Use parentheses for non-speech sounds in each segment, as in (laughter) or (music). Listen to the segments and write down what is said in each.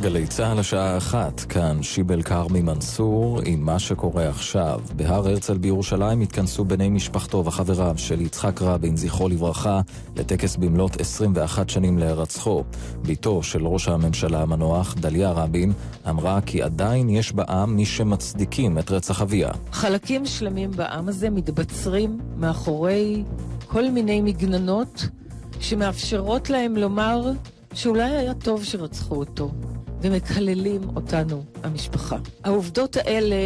גלי צה"ל השעה אחת, כאן שיבל כרמי מנסור עם מה שקורה עכשיו. בהר הרצל בירושלים התכנסו בני משפחתו וחבריו של יצחק רבין, זכרו לברכה, לטקס במלאת 21 שנים להירצחו. בתו של ראש הממשלה המנוח, דליה רבין, אמרה כי עדיין יש בעם מי שמצדיקים את רצח אביה. חלקים שלמים בעם הזה מתבצרים מאחורי כל מיני מגננות שמאפשרות להם לומר שאולי היה טוב שרצחו אותו. ומקללים אותנו, המשפחה. העובדות האלה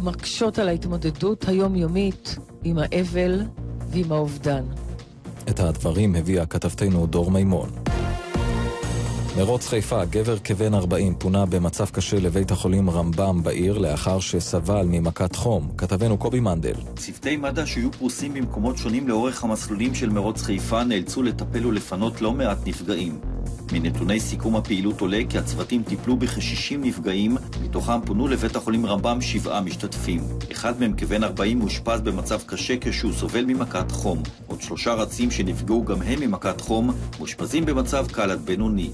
מקשות על ההתמודדות היומיומית עם האבל ועם האובדן. את הדברים הביאה כתבתנו דור מימון. מרוץ חיפה, גבר כבן 40 פונה במצב קשה לבית החולים רמב"ם בעיר לאחר שסבל ממכת חום. כתבנו קובי מנדל. צוותי מד"א שהיו פרוסים במקומות שונים לאורך המסלולים של מרוץ חיפה נאלצו לטפל ולפנות לא מעט נפגעים. מנתוני סיכום הפעילות עולה כי הצוותים טיפלו בכ-60 נפגעים, מתוכם פונו לבית החולים רמב"ם שבעה משתתפים. אחד מהם כבן 40 מאושפז במצב קשה כשהוא סובל ממכת חום. עוד שלושה רצים שנפגעו גם הם ממכת חום, מאושפזים במצב קל עד בינוני.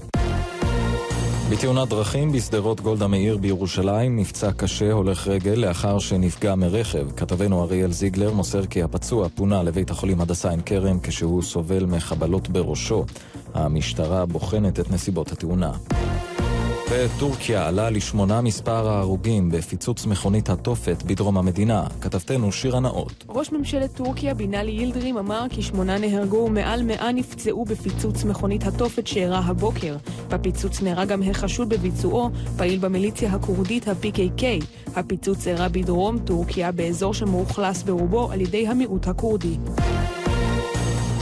בתאונת דרכים בשדרות גולדה מאיר בירושלים נפצע קשה הולך רגל לאחר שנפגע מרכב. כתבנו אריאל זיגלר מוסר כי הפצוע פונה לבית החולים הדסה עין כרם כשהוא סובל מחבלות בראשו. המשטרה בוחנת את נסיבות התאונה. בטורקיה עלה לשמונה מספר ההרוגים בפיצוץ מכונית התופת בדרום המדינה. כתבתנו שירה נאות. ראש ממשלת טורקיה בינאלי יילדרים אמר כי שמונה נהרגו ומעל מאה נפצעו בפיצוץ מכונית התופת שאירע הבוקר. בפיצוץ נהרג גם החשוד בביצועו, פעיל במיליציה הכורדית ה-PKK. הפיצוץ אירע בדרום טורקיה באזור שמאוכלס ברובו על ידי המיעוט הכורדי.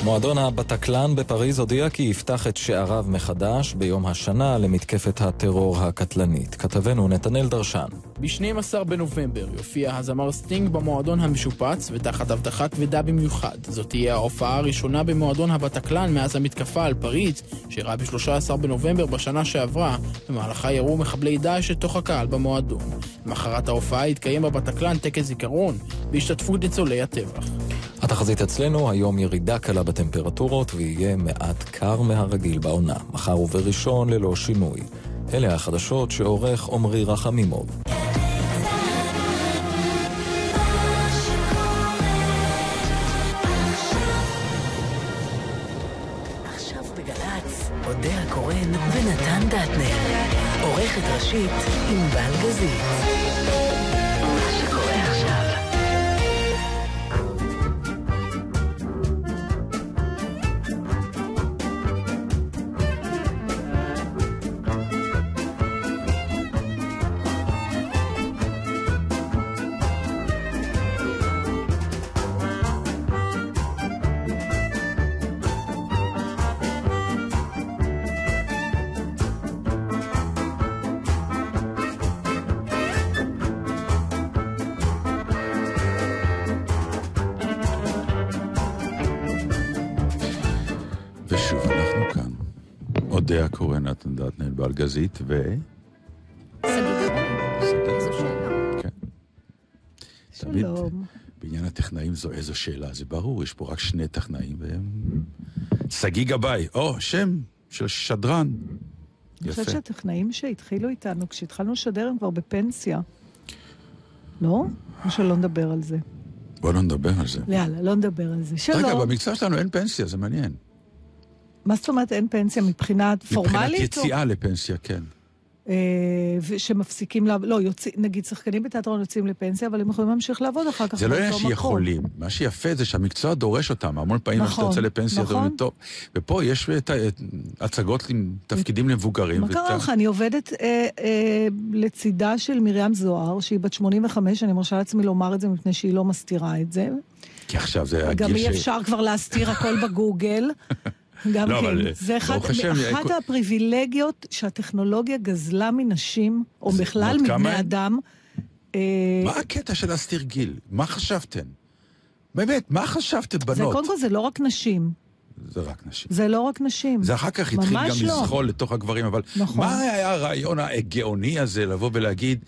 מועדון הבטקלן בפריז הודיע כי יפתח את שעריו מחדש ביום השנה למתקפת הטרור הקטלנית. כתבנו נתנאל דרשן. ב-12 בנובמבר יופיע הזמר סטינג במועדון המשופץ ותחת אבטחה כבדה במיוחד. זאת תהיה ההופעה הראשונה במועדון הבטקלן מאז המתקפה על פריז, שאירעה ב-13 בנובמבר בשנה שעברה, במהלכה ירו מחבלי דאעש לתוך הקהל במועדון. למחרת ההופעה יתקיים בבטקלן טקס זיכרון בהשתתפות ניצולי הטבח. התחזית אצלנו, היום ירידה קלה בטמפרטורות ויהיה מעט קר מהרגיל בעונה. מחר ובראשון ללא שינוי. אלה החדשות שעורך עמרי רחמימוב. עכשיו בגל"צ, אודה הקורן ונתן דטנר. עורכת ראשית ענבל גזית. באלגזית ו... כן. שלום. בעניין הטכנאים זו איזו שאלה, זה ברור, יש פה רק שני טכנאים והם... שגיא גבאי, או, שם של שדרן. אני חושבת שהטכנאים שהתחילו איתנו, כשהתחלנו לשדר הם כבר בפנסיה. לא? או שלא נדבר על זה. בוא לא נדבר על זה. יאללה, לא נדבר על זה. שלום. רגע, במקצוע שלנו אין פנסיה, זה מעניין. מה זאת אומרת אין פנסיה מבחינת פורמלית? מבחינת יציאה או... לפנסיה, כן. אה, שמפסיקים לעבוד, לא, יוצא, נגיד שחקנים בתיאטרון יוצאים לפנסיה, אבל הם יכולים להמשיך לעבוד אחר כך זה לא עניין שיכולים, מה שיפה זה שהמקצוע דורש אותם, המון פעמים נכון, אתה יוצא לפנסיה, נכון. טוב. ופה יש את הצגות עם תפקידים למבוגרים. מה קרה לך? אני עובדת אה, אה, לצידה של מרים זוהר, שהיא בת 85, אני מרשה לעצמי לומר את זה מפני שהיא לא מסתירה את זה. כי עכשיו זה הגיל ש... גם אי אפשר כבר להסתיר הכל בגוגל. (laughs) גם לא, כן. אבל, זה אחד, השם, אחת כל... הפריבילגיות שהטכנולוגיה גזלה מנשים, או בכלל מבני אדם. אה, מה הקטע של להסתיר גיל? מה חשבתם? באמת, מה חשבתם, בנות? זה קודם כל, זה לא רק נשים. זה רק נשים. זה לא רק נשים. זה אחר כך התחיל גם לא. לזחול לתוך הגברים, אבל נכון. מה היה הרעיון הגאוני הזה לבוא ולהגיד,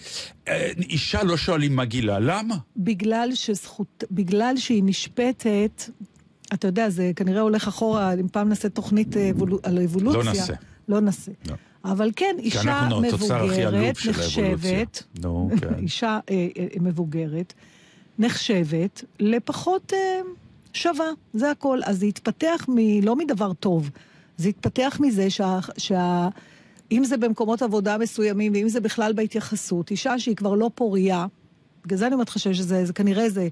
אה, אישה לא שואלים מה גילה, למה? בגלל שזכות, בגלל שהיא נשפטת אתה יודע, זה כנראה הולך אחורה, אם פעם נעשה תוכנית אה, על אבולוציה. לא נעשה. לא נעשה. לא. אבל כן, אישה מבוגרת נחשבת, כן. (laughs) אישה אה, אה, מבוגרת נחשבת לפחות אה, שווה, זה הכל. אז זה התפתח מ, לא מדבר טוב, זה התפתח מזה שה... שה אם זה במקומות עבודה מסוימים, ואם זה בכלל בהתייחסות, אישה שהיא כבר לא פוריה, בגלל זה אני אומרת לך שזה זה, כנראה זה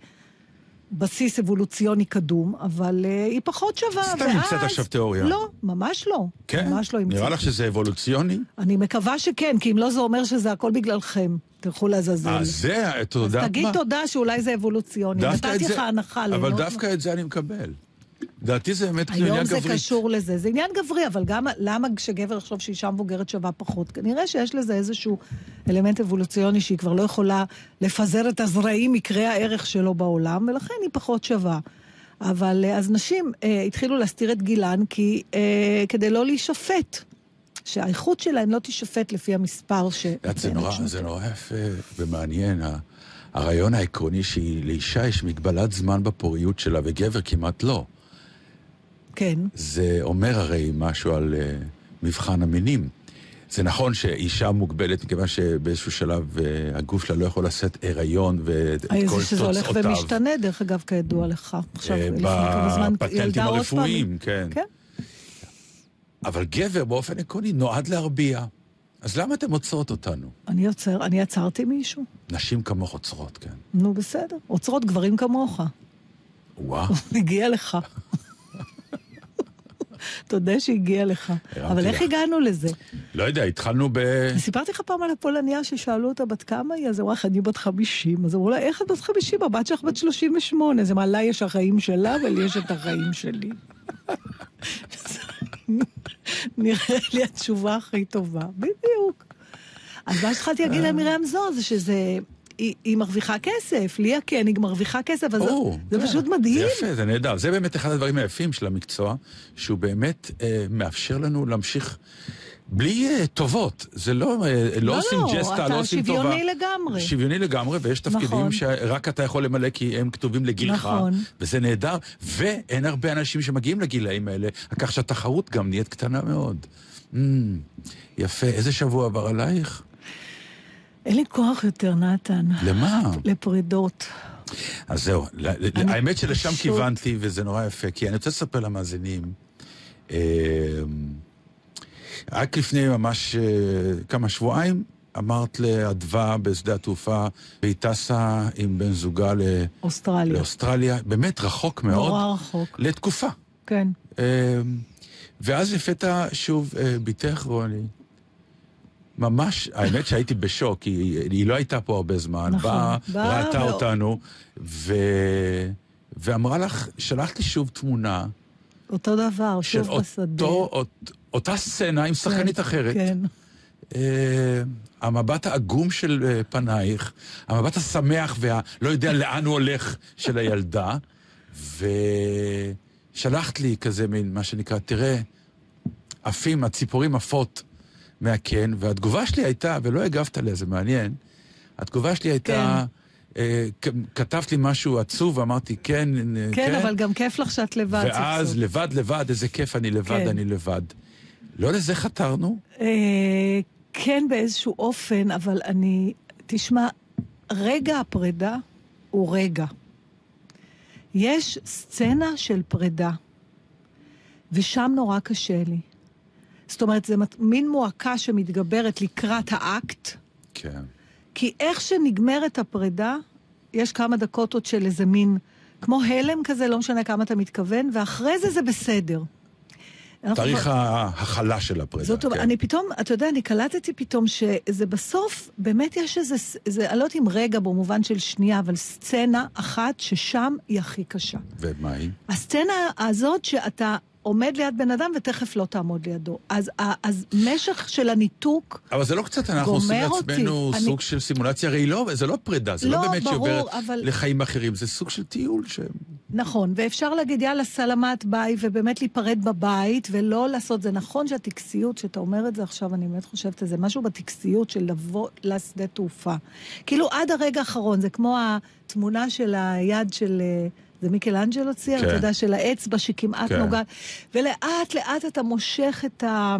בסיס אבולוציוני קדום, אבל uh, היא פחות שווה. סתם ואז... המצאת עכשיו תיאוריה. לא, ממש לא. כן? ממש לא נראה לך שזה אבולוציוני? אני מקווה שכן, כי אם לא זה אומר שזה הכל בגללכם. תלכו לעזאזל. אה, זה, אתה יודע מה? אז תגיד תודה שאולי זה אבולוציוני. נתתי לך הנחה. אבל דווקא את זה אני מקבל. לדעתי זה באמת עניין גברי. היום זה קשור לזה. זה עניין גברי, אבל גם למה כשגבר יחשוב שאישה מבוגרת שווה פחות? כנראה שיש לזה איזשהו אלמנט אבולוציוני שהיא כבר לא יכולה לפזר את הזרעים מקרי הערך שלו בעולם, ולכן היא פחות שווה. אבל אה, אז נשים אה, התחילו להסתיר את גילן כי, אה, כדי לא להישפט. שהאיכות שלהן לא תישפט לפי המספר ש... זה נורא, זה נורא יפה ומעניין. הרעיון העקרוני שלאישה יש מגבלת זמן בפוריות שלה, וגבר כמעט לא. כן. זה אומר הרי משהו על uh, מבחן המינים. זה נכון שאישה מוגבלת, מכיוון שבאיזשהו שלב uh, הגוף שלה לא יכול לשאת הריון ואת כל תוצאותיו. שזה הולך ומשתנה, דרך אגב, כידוע לך. עכשיו, לפני כמה זמן בפטנטים הרפואיים, כן. כן. אבל גבר באופן עקרוני נועד להרביע. אז למה אתם עוצרות אותנו? אני עוצר, אני עצרתי מישהו. נשים כמוך עוצרות, כן. נו, בסדר. עוצרות גברים כמוך. וואו. (laughs) הגיע לך. תודה שהגיע לך. אבל איך הגענו לזה? לא יודע, התחלנו ב... סיפרתי לך פעם על הפולניה ששאלו אותה בת כמה היא, אז אמרה לך, אני בת 50. אז אמרו לה, איך את בת 50? הבת שלך בת 38. אז אמרה, לה יש החיים שלה, ולי יש את החיים שלי. (laughs) נראה לי התשובה הכי טובה. בדיוק. אז מה שהתחלתי להגיד למרים זו זה שזה... היא, היא מרוויחה כסף, ליה קניג מרוויחה כסף, אז או, זה כן. פשוט מדהים. זה יפה, זה נהדר. זה באמת אחד הדברים היפים של המקצוע, שהוא באמת אה, מאפשר לנו להמשיך... בלי uh, טובות, זה לא, uh, לא, לא עושים לא, ג'סטה, לא עושים טובה. לא, לא, אתה שוויוני לגמרי. שוויוני לגמרי, ויש תפקידים נכון. שרק אתה יכול למלא כי הם כתובים לגילך, נכון. וזה נהדר, ואין הרבה אנשים שמגיעים לגילאים האלה, כך שהתחרות גם נהיית קטנה מאוד. Mm, יפה, איזה שבוע עבר עלייך? אין לי כוח יותר, נתן. למה? לפרידות. אז זהו, האמת שלשם כיוונתי, וזה נורא יפה, כי אני רוצה לספר למאזינים. אה, רק לפני ממש אה, כמה שבועיים אמרת לאדווה בשדה התעופה, והיא טסה עם בן זוגה לאוסטרליה. לאוסטרליה, באמת רחוק מאוד. נורא רחוק. לתקופה. כן. אה, ואז לפתע שוב בתך רוני, ממש, האמת שהייתי בשוק, כי היא לא הייתה פה הרבה זמן. נכון. באה, בא ראתה ו... אותנו, ו... ואמרה לך, שלחת לי שוב תמונה. אותו דבר, שוב אותו, בשדה. אות, אותה סצנה עם שחקנית כן, אחרת. כן. Uh, המבט העגום של uh, פנייך, המבט השמח והלא יודע לאן הוא הולך של הילדה, ושלחת לי כזה מין, מה שנקרא, תראה, עפים, הציפורים עפות מהקן, והתגובה שלי הייתה, ולא הגבת עליה, זה מעניין, התגובה שלי הייתה... כן. אה, כתבת לי משהו עצוב, ואמרתי, כן, כן. כן, אבל גם כיף לך שאת לבד. ואז לבד, לבד, איזה כיף, אני לבד, כן. אני לבד. לא לזה חתרנו? אה, כן, באיזשהו אופן, אבל אני... תשמע, רגע הפרידה הוא רגע. יש סצנה של פרידה, ושם נורא קשה לי. זאת אומרת, זה מין מועקה שמתגברת לקראת האקט. כן. כי איך שנגמרת הפרידה, יש כמה דקות עוד של איזה מין, כמו הלם כזה, לא משנה כמה אתה מתכוון, ואחרי זה זה בסדר. תאריך ההכלה של הפרידה. זאת אומרת, כן. אני פתאום, אתה יודע, אני קלטתי פתאום שזה בסוף, באמת יש איזה, איזה, אני לא יודעת אם רגע במובן של שנייה, אבל סצנה אחת ששם היא הכי קשה. ומה היא? הסצנה הזאת שאתה עומד ליד בן אדם ותכף לא תעמוד לידו. אז, אז משך של הניתוק אבל זה לא קצת, אנחנו עושים לעצמנו סוג אני... של סימולציה, הרי לא, זה לא פרידה, זה לא, לא באמת שעוברת אבל... לחיים אחרים, זה סוג של טיול ש... נכון, ואפשר להגיד, יאללה, סלמת ביי, ובאמת להיפרד בבית, ולא לעשות, זה נכון שהטקסיות, שאתה אומר את זה עכשיו, אני באמת חושבת על זה, משהו בטקסיות של לבוא לשדה תעופה. כאילו עד הרגע האחרון, זה כמו התמונה של היד של... אה, זה מיקלאנג'לו צייר, כן. אתה יודע, של האצבע שכמעט כן. נוגעת. ולאט לאט אתה מושך את, ה,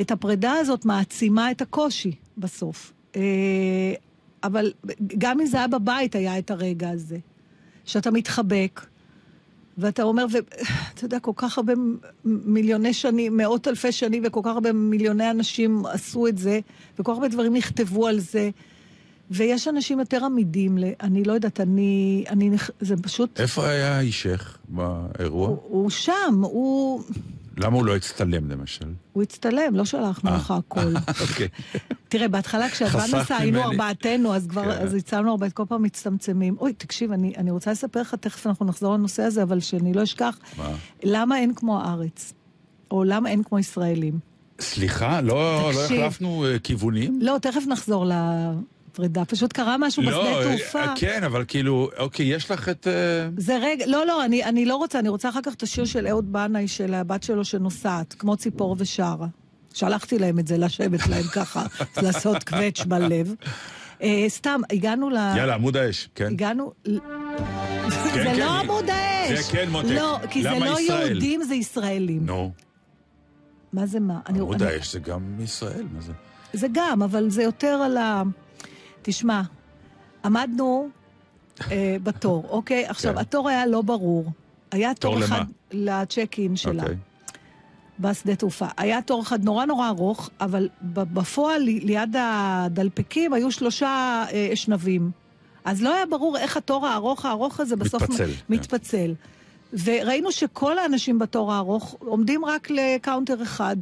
את הפרידה הזאת מעצימה את הקושי בסוף. אה, אבל גם אם זה היה בבית, היה את הרגע הזה. שאתה מתחבק, ואתה אומר, ואתה יודע, כל כך הרבה מיליוני שנים, מאות אלפי שנים, וכל כך הרבה מיליוני אנשים עשו את זה, וכל כך הרבה דברים נכתבו על זה. ויש אנשים יותר עמידים, ל... אני לא יודעת, אני... אני זה פשוט... איפה היה אישך באירוע? הוא, הוא שם, הוא... למה הוא לא הצטלם למשל? הוא הצטלם, לא שלחנו אה, לך הכל. (laughs) אוקיי. תראה, בהתחלה כשאדוונסה היינו ארבעתנו, אז כבר, כן. אז הצלנו הרבה, כל פעם מצטמצמים. אוי, תקשיב, אני, רוצה לספר לך, תכף אנחנו נחזור לנושא הזה, אבל שאני לא אשכח. מה? למה אין כמו הארץ? או למה אין כמו ישראלים? סליחה, לא, לא החלפנו uh, כיוונים? לא, תכף נחזור ל... פרידה, פשוט קרה משהו לא, בשדה אה, תעופה. כן, אבל כאילו, אוקיי, יש לך את... אה, זה רגע, לא, לא, אני, אני לא רוצה, אני רוצה אחר כך את השיר של אהוד בנאי, של הבת שלו שנוסעת, כמו ציפור ושרה. שלחתי להם את זה, לשבת להם ככה, (laughs) לעשות קווץ' בלב. Uh, סתם, הגענו ל... יאללה, עמוד האש, כן. הגענו... כן, זה כן, לא עמוד האש. זה כן מותק. לא, כי זה לא ישראל? יהודים, זה ישראלים. נו. מה זה מה? עמוד האש זה גם ישראל, מה זה? זה גם, אבל זה יותר על ה... תשמע, עמדנו אה, בתור, (laughs) אוקיי? עכשיו, כן. התור היה לא ברור. היה תור, תור אחד לצ'ק אין שלה. אוקיי. בשדה תעופה. היה תור אחד נורא נורא ארוך, אבל בפועל, ליד הדלפקים, היו שלושה אה, אשנבים. אז לא היה ברור איך התור הארוך הארוך הזה בסוף מתפצל. מתפצל. כן. וראינו שכל האנשים בתור הארוך עומדים רק לקאונטר אחד.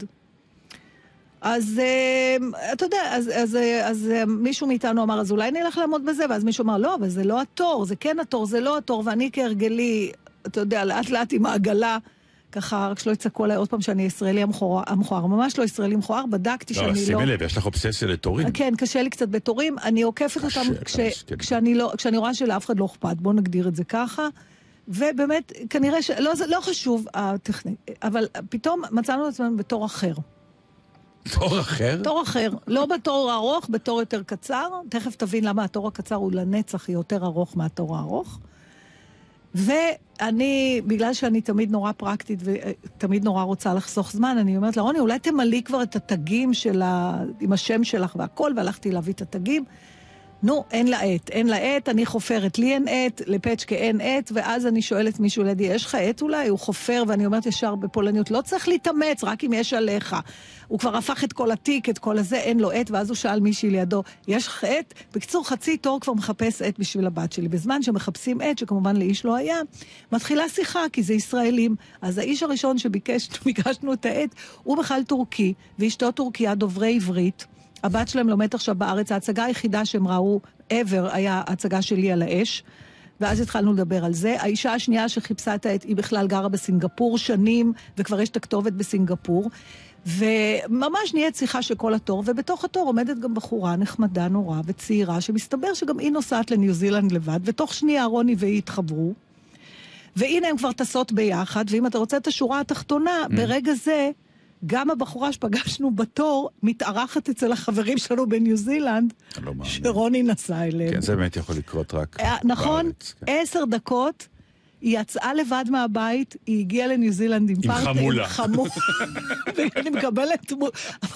אז אה, אתה יודע, אז, אז, אה, אז אה, מישהו מאיתנו אמר, אז אולי נלך לעמוד בזה, ואז מישהו אמר, לא, אבל זה לא התור, זה כן התור, זה לא התור, ואני כהרגלי, אתה יודע, לאט לאט עם העגלה, ככה, רק שלא יצעקו עליי עוד פעם שאני ישראלי המכוער, ממש לא ישראלי מכוער, בדקתי לא, שאני לא... לא, שימי לב, יש לך אובססיה לתורים. כן, קשה לי קצת בתורים, אני עוקפת אותם כש. כשאני, לא, כשאני רואה שלאף אחד לא אכפת, בואו נגדיר את זה ככה. ובאמת, כנראה ש... לא, זה לא חשוב הטכני, אבל פתאום מצאנו את עצמנו בתור אחר. תור אחר? תור אחר. לא בתור הארוך, בתור יותר קצר. תכף תבין למה התור הקצר הוא לנצח יותר ארוך מהתור הארוך. ואני, בגלל שאני תמיד נורא פרקטית ותמיד נורא רוצה לחסוך זמן, אני אומרת לה, רוני, אולי תמלאי כבר את התגים של ה... עם השם שלך והכל, והלכתי להביא את התגים. נו, אין לה עט. אין לה עט, אני חופרת, לי אין עט, לפצ'קה אין עט, ואז אני שואלת מישהו לידי, יש לך עט אולי? הוא חופר, ואני אומרת ישר בפולניות, לא צריך להתאמץ, רק אם יש עליך. הוא כבר הפך את כל התיק, את כל הזה, אין לו עט, ואז הוא שאל מישהי לידו, יש לך עט? בקיצור, חצי תור כבר מחפש עט בשביל הבת שלי. בזמן שמחפשים עט, שכמובן לאיש לא היה, מתחילה שיחה, כי זה ישראלים. אז האיש הראשון שביקשנו (laughs) את העט, הוא בכלל טורקי, ואשתו טורקיה דוברי עברית. הבת שלהם לומדת עכשיו בארץ, ההצגה היחידה שהם ראו ever היה הצגה שלי על האש. ואז התחלנו לדבר על זה. האישה השנייה שחיפשה את העט, היא בכלל גרה בסינגפור שנים, וכבר יש את הכתובת בסינגפור. וממש נהיית שיחה של כל התור, ובתוך התור עומדת גם בחורה נחמדה נורא וצעירה, שמסתבר שגם היא נוסעת לניו זילנד לבד, ותוך שנייה רוני והיא התחברו. והנה הן כבר טסות ביחד, ואם אתה רוצה את השורה התחתונה, mm. ברגע זה גם הבחורה שפגשנו בתור מתארחת אצל החברים שלנו בניו זילנד, לא שרוני נסע אליהם. כן, זה באמת יכול לקרות רק אה, נכון, בארץ. נכון, עשר דקות. היא יצאה לבד מהבית, היא הגיעה לניו זילנד עם, עם חמולה. עם חמולה. (laughs) ואני מקבלת,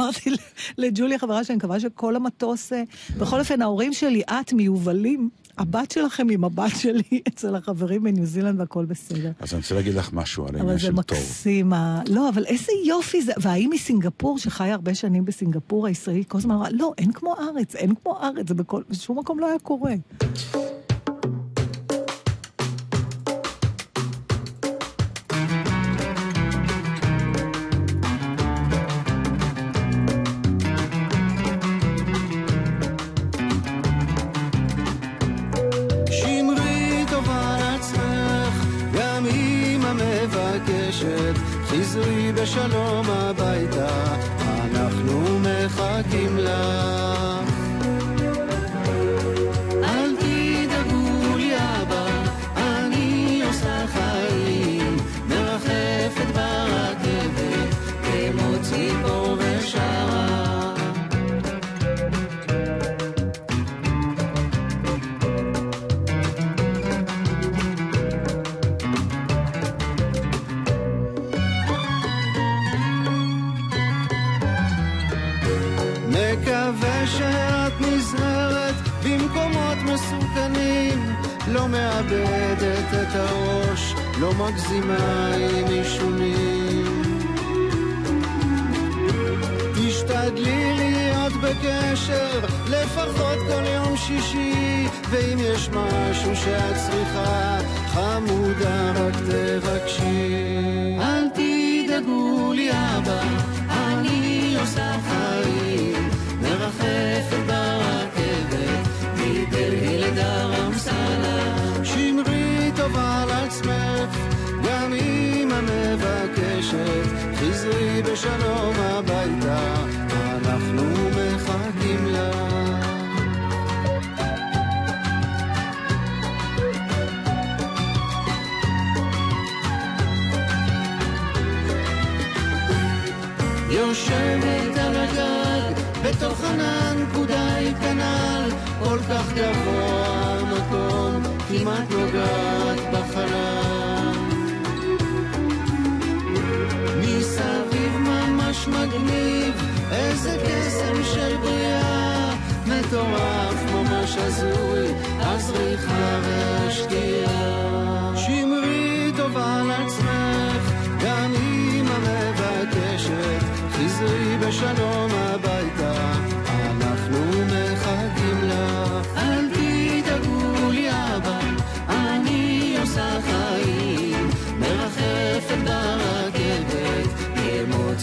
אמרתי לג'וליה, חברה שאני מקווה שכל המטוס... אה, בכל אופן, ההורים שלי, את מיובלים, הבת שלכם עם הבת שלי (laughs) אצל החברים בניו זילנד והכל בסדר. אז אני רוצה להגיד לך משהו על העניין של טוב. אבל זה מקסים. לא, אבל איזה יופי זה. והאם מסינגפור, שחיה הרבה שנים בסינגפור הישראלית, כל הזמן אמרה, לא, אין כמו ארץ, אין כמו ארץ, זה בכל, בשום מקום לא היה קורה. מאבדת את הראש, לא מגזימה עם עישונים. תשתדלי להיות בקשר, לפחות כל יום שישי, ואם יש משהו שאת צריכה, חמודה רק תבקשי. אל תדאגו לי אבא, אני עושה חיים, מרחפת אמא מבקשת, חזרי בשלום הביתה, אנחנו מחכים לך. יושבת על הגג, בתוך ענן פקודי כנ"ל, כל כך גבוה המקום, כמעט נוגעת בחלל. ממש מגניב, איזה קסם של בריאה, מטורף ממש הזוי, הזריחה והשקיעה. שמרי טובה על עצמך, גם אמא מבקשת, חזרי בשלום הביתה,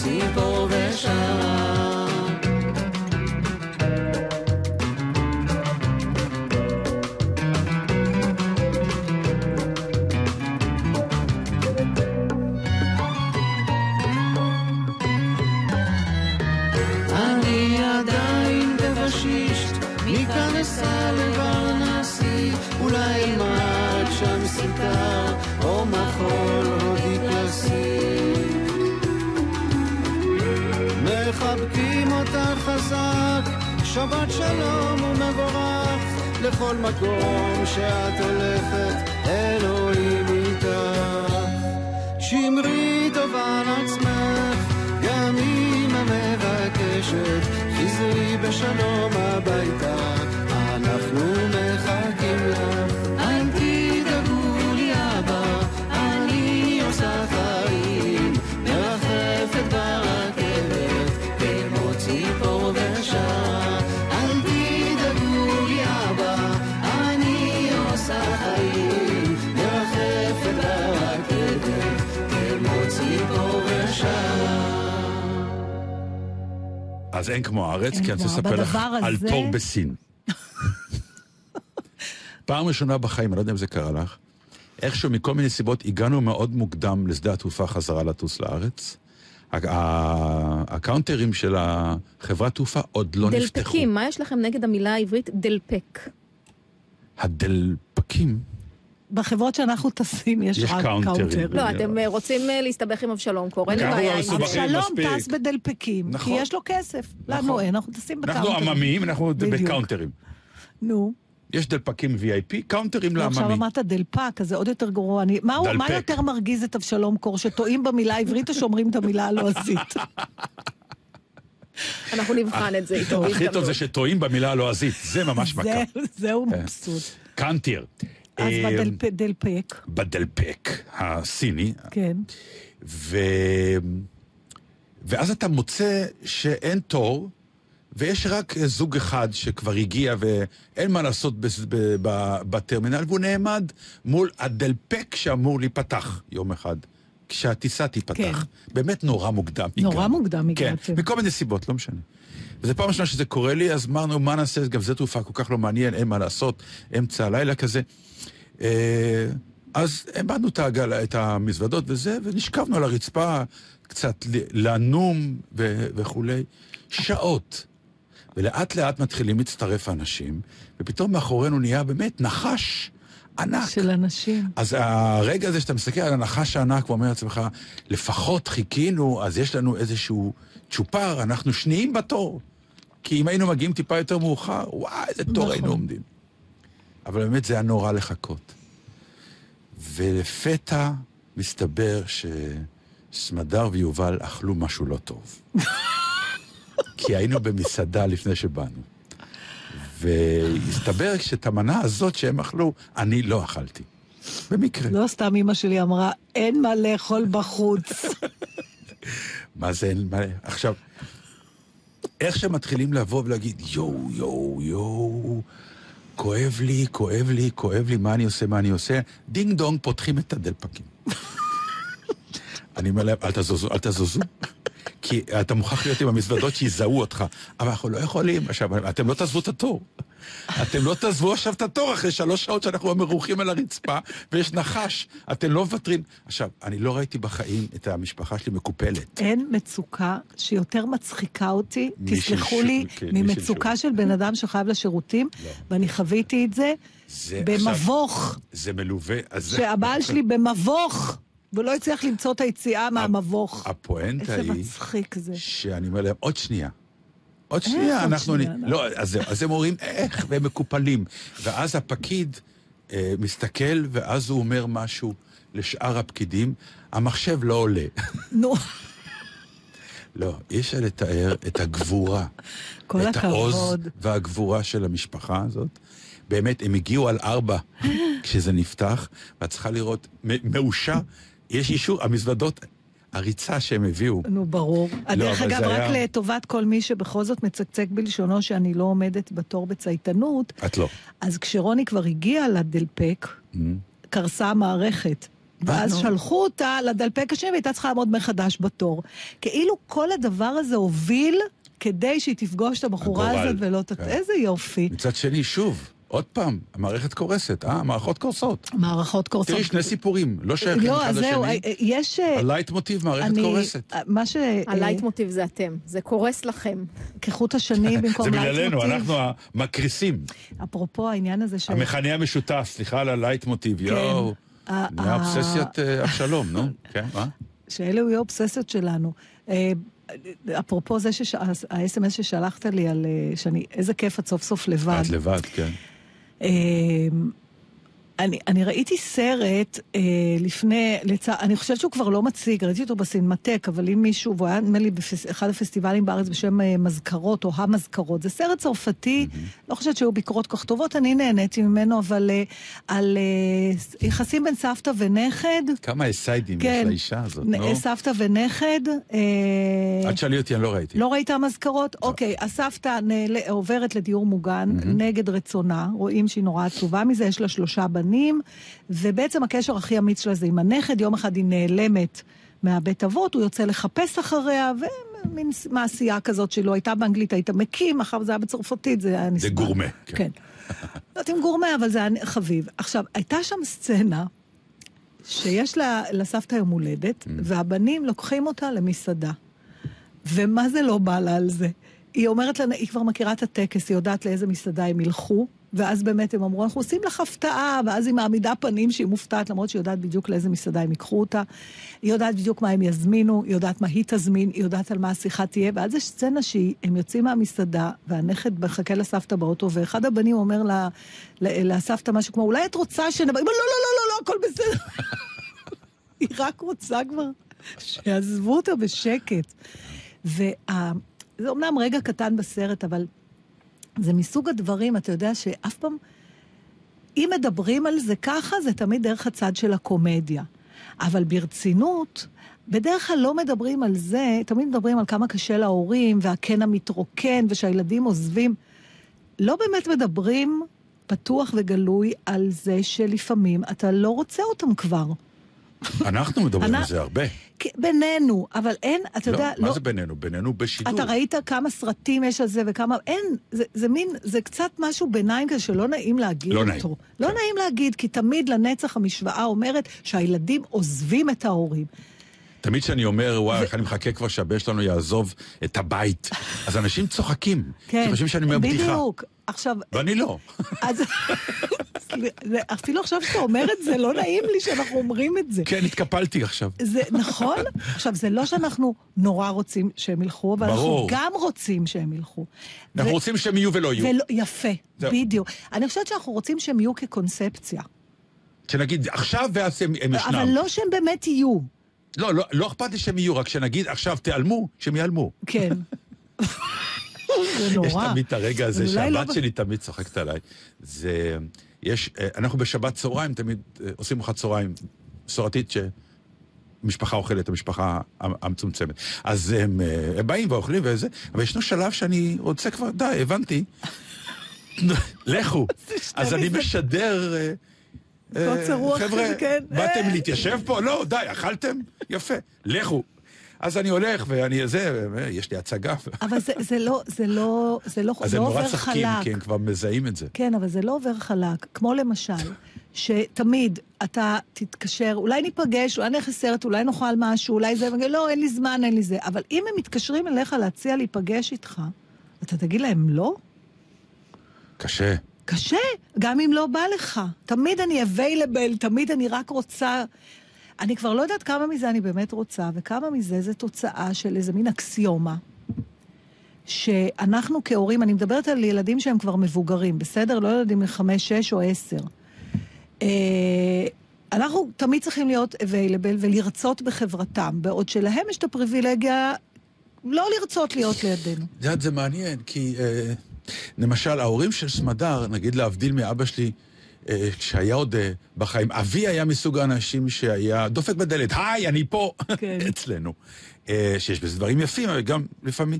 כמו ציפור מקום אז אין כמו הארץ, כי אני רוצה לספר לך בדבר על הזה- תור בסין. פעם ראשונה בחיים, אני לא יודע אם זה קרה לך, איכשהו מכל מיני סיבות הגענו מאוד מוקדם לשדה התעופה חזרה לטוס לארץ. הקאונטרים של החברת תעופה עוד לא נפתחו. דלפקים, מה יש לכם נגד המילה העברית דלפק? הדלפקים, בחברות שאנחנו טסים יש יש רק קאונטרים. קאונטר. לא, אתם אה, רוצים אה, להסתבך עם אבשלום קור, אין לי אנחנו בעיה לא. אבשלום. טס בדלפקים, כי נכון. יש לו כסף. לנו נכון. אין, אנחנו טסים אנחנו בקאונטר. עממיים, אנחנו בדיוק. בקאונטרים. נו, יש דלפקים VIP, קאונטרים לא, עכשיו לעממי. אמרת דלפק, אז זה עוד יותר גרוע. אני- מה הוא- מה. יותר מרגיז את אבשלום קור, שטועים במילה העברית או שאומרים את המילה הלועזית? אנחנו נבחן את זה איתו. הכי טוב. זה שטועים במילה הלועזית, זה ממש מכה. זה- זהו כן. מבסוט. קאנטיר. אז אה, בדלפק, בדלפק הסיני, כן. ו... ואז אתה מוצא שאין תור, ויש רק זוג אחד שכבר הגיע ואין מה לעשות ב... ב... ב... בטרמינל, והוא נעמד מול הדלפק שאמור להיפתח יום אחד, כשהטיסה תיפתח. כן. באמת נורא מוקדם. נורא הגענו. מוקדם כן, הגעתם. מכל מיני סיבות, לא משנה. וזו פעם ראשונה שזה קורה לי, אז אמרנו, מה נעשה? גם שדה תעופה כל כך לא מעניין, אין מה לעשות, אמצע הלילה כזה. אה, אז העמדנו את העגל, את המזוודות וזה, ונשכבנו על הרצפה, קצת לנום ו- וכולי. שעות. ולאט לאט מתחילים להצטרף האנשים, ופתאום מאחורינו נהיה באמת נחש ענק. של אנשים. אז הרגע הזה שאתה מסתכל על הנחש הענק ואומר לעצמך, לפחות חיכינו, אז יש לנו איזשהו צ'ופר, אנחנו שניים בתור. כי אם היינו מגיעים טיפה יותר מאוחר, וואי, איזה תור נכון. היינו עומדים. אבל באמת זה היה נורא לחכות. ולפתע מסתבר שסמדר ויובל אכלו משהו לא טוב. (laughs) כי היינו במסעדה לפני שבאנו. והסתבר שאת המנה הזאת שהם אכלו, אני לא אכלתי. במקרה. לא סתם אמא שלי אמרה, אין מה לאכול בחוץ. (laughs) מה זה אין מה... עכשיו, איך שמתחילים לבוא ולהגיד, יואו, יואו, יואו, כואב לי, כואב לי, כואב לי, מה אני עושה, מה אני עושה, דינג דונג, פותחים את הדלפקים. (laughs) אני אומר להם, אל תזוזו, אל תזוזו. כי אתה מוכרח להיות עם המזוודות שיזהו אותך. אבל אנחנו לא יכולים. עכשיו, אתם לא תעזבו את התור. אתם לא תעזבו עכשיו את התור אחרי שלוש שעות שאנחנו מרוחים על הרצפה, ויש נחש. אתם לא מוותרים. עכשיו, אני לא ראיתי בחיים את המשפחה שלי מקופלת. אין מצוקה שיותר מצחיקה אותי, תסלחו לי, כן, ממצוקה של בן אדם שחייב לשירותים, לא. ואני חוויתי את זה זה במבוך, זה מלווה. שהבעל שלי במבוך, ולא הצליח למצוא את היציאה מהמבוך. הפואנטה איזה היא, מצחיק זה. שאני אומר להם, עוד שנייה. עוד שנייה, אנחנו... לא, אז, זהו, אז הם אומרים, איך? והם מקופלים. ואז הפקיד אה, מסתכל, ואז הוא אומר משהו לשאר הפקידים, המחשב לא עולה. (laughs) נו, לא, אי אפשר לתאר את הגבורה. כל את העוז הכבוד. והגבורה של המשפחה הזאת. באמת, הם הגיעו על ארבע (laughs) כשזה נפתח, ואת צריכה לראות, מאושר, יש אישור, המזוודות, הריצה שהם הביאו. נו, ברור. דרך אבל אגב, רק היה- לטובת כל מי שבכל זאת מצקצק בלשונו שאני לא עומדת בתור בצייתנות, את לא. אז כשרוני כבר הגיעה לדלפק, קרסה המערכת. ואז נו. שלחו אותה לדלפק השני והייתה צריכה לעמוד מחדש בתור. כאילו כל הדבר הזה הוביל כדי שהיא תפגוש את הבחורה. הזאת ולא ת... כן. איזה יופי. מצד שני, שוב, עוד פעם, המערכת קורסת, אה? המערכות קורסות. מערכות קורסות. תראי, שני סיפורים, לא שייכים לא, אחד אז זהו, לשני. אה, יש... אה, הלייט מוטיב, מערכת אני- קורסת. אה, מה ש... אה, הלייט מוטיב זה אתם, זה קורס לכם. כחוט השני במקום זה לייט בגללנו, מוטיב. אנחנו המקריסים. אפרופו העניין הזה של... המכנה המשותף, סליחה על הלייט מוטיב, כן. יואו. נהיה אובססיית אה, אבשלום, נו. (laughs) כן, מה? שאלה יהיו האובססיות שלנו. אה, אפרופו זה, ה-SMS ששלחת לי על אה, שאני, איזה כיף את סוף סוף לבד. את לבד, כן. אה, אני, אני ראיתי סרט אה, לפני, לצ... אני חושבת שהוא כבר לא מציג, ראיתי אותו בסינמטק, אבל אם מישהו, והוא היה נדמה לי באחד הפסטיבלים בארץ בשם אה, מזכרות או המזכרות, זה סרט צרפתי, לא חושבת שהיו ביקורות כל כך טובות, אני נהניתי ממנו, אבל אה, על אה, יחסים בין סבתא ונכד. כמה אסיידים יש כן, לאישה הזאת, נ- נו. סבתא ונכד. אה, אל תשאלי אותי, אני לא ראיתי. לא ראית המזכרות? אוקיי, הסבתא נעל- עוברת לדיור מוגן נגד רצונה, רואים שהיא נורא עצובה מזה, יש לה שלושה בנים, ובעצם הקשר הכי אמיץ שלה זה עם הנכד, יום אחד היא נעלמת מהבית אבות, הוא יוצא לחפש אחריה, ומין ס- מעשייה כזאת שלא הייתה באנגלית, היית מקים, מאחר וזה היה בצרפתית, זה היה נסבל. גורמה, כן. כן. לא יודעת אם גורמה, אבל זה היה חביב. עכשיו, הייתה שם סצנה שיש לה, לסבתא יום הולדת, והבנים לוקחים אותה למסעדה. ומה זה לא בא לה על זה? היא אומרת לה, היא כבר מכירה את הטקס, היא יודעת לאיזה מסעדה הם ילכו, ואז באמת הם אמרו, אנחנו עושים לך הפתעה, ואז היא מעמידה פנים שהיא מופתעת, למרות שהיא יודעת בדיוק לאיזה מסעדה הם ייקחו אותה. היא יודעת בדיוק מה הם יזמינו, היא יודעת מה היא תזמין, היא יודעת על מה השיחה תהיה, ואז יש סצנה שהם יוצאים מהמסעדה, והנכד מחכה לסבתא באוטו, ואחד הבנים אומר לה, ל- לסבתא משהו כמו, אולי את רוצה שנבוא? היא אומרת, לא, לא, לא, לא, לא, הכל בסדר. (laughs) היא רק רוצה כבר שיעזבו אותה בשקט. וה... זה אומנם רגע קטן בסרט, אבל זה מסוג הדברים, אתה יודע, שאף פעם... אם מדברים על זה ככה, זה תמיד דרך הצד של הקומדיה. אבל ברצינות, בדרך כלל לא מדברים על זה, תמיד מדברים על כמה קשה להורים, והקן המתרוקן, ושהילדים עוזבים. לא באמת מדברים פתוח וגלוי על זה שלפעמים אתה לא רוצה אותם כבר. אנחנו מדברים על זה הרבה. בינינו, אבל אין, אתה יודע, לא, מה זה בינינו? בינינו בשידור. אתה ראית כמה סרטים יש על זה וכמה... אין, זה, זה מין, זה קצת משהו ביניים כזה שלא נעים להגיד לא אותו. נעים. לא נעים להגיד, כי תמיד לנצח המשוואה אומרת שהילדים עוזבים את ההורים. תמיד כשאני אומר, וואי, איך אני מחכה כבר שהבן שלנו יעזוב את הבית, אז אנשים צוחקים. כן, חושבים שאני אומר בדיחה. בדיוק. עכשיו, ואני לא. אז... אפילו עכשיו שאתה אומר את זה, לא נעים לי שאנחנו אומרים את זה. כן, התקפלתי עכשיו. זה נכון? עכשיו, זה לא שאנחנו נורא רוצים שהם ילכו, אבל אנחנו. גם רוצים שהם ילכו. אנחנו ו- רוצים שהם יהיו ולא יהיו. ולא, יפה. בדיוק. אני חושבת שאנחנו רוצים שהם יהיו כקונספציה. שנגיד עכשיו ואז הם הם ישנם. אבל לא שהם באמת יהיו. לא, לא, לא אכפת לי שהם יהיו, רק שנגיד עכשיו תיעלמו, שהם ייעלמו. כן. (laughs) זה נורא. יש תמיד את הרגע הזה לא שהבת שלי תמיד צוחקת עליי. זה... יש, אה, אנחנו בשבת צהריים תמיד אה, עושים ארוחת צהריים מסורתית שמשפחה אוכלת, המשפחה המצומצמת. אז הם, אה, הם באים ואוכלים וזה, אבל ישנו שלב שאני רוצה כבר, די, הבנתי. (laughs) לכו. אז אני משדר... חבר'ה, באתם להתיישב פה? לא, די, אכלתם? יפה, לכו. אז אני הולך ואני זה, יש לי הצגה. אבל זה, זה לא, זה לא, זה לא, אז לא הם נורא צחקים, כי הם כבר מזהים את זה. כן, אבל זה לא עובר חלק. כמו למשל, שתמיד אתה תתקשר, אולי ניפגש, אולי נלך לסרט, אולי נאכל משהו, אולי זה, לא, אין לי זמן, אין לי זה. אבל אם הם מתקשרים אליך להציע להיפגש איתך, אתה תגיד להם לא? קשה. קשה, גם אם לא בא לך. תמיד אני available, תמיד אני רק רוצה... אני כבר לא יודעת כמה מזה אני באמת רוצה, וכמה מזה זה תוצאה של איזה מין אקסיומה. שאנחנו כהורים, אני מדברת על ילדים שהם כבר מבוגרים, בסדר? לא ילדים לחמש, שש או עשר. אה, אנחנו תמיד צריכים להיות available ולרצות בחברתם, בעוד שלהם יש את הפריבילגיה לא לרצות להיות לידינו. את יודעת, זה מעניין, כי אה, למשל, ההורים של סמדר, נגיד להבדיל מאבא שלי, אה, כשהיה עוד אה, בחיים, אבי היה מסוג האנשים שהיה דופק בדלת, היי, אני פה, כן. (laughs) אצלנו. אה, שיש בזה דברים יפים, אבל גם לפעמים.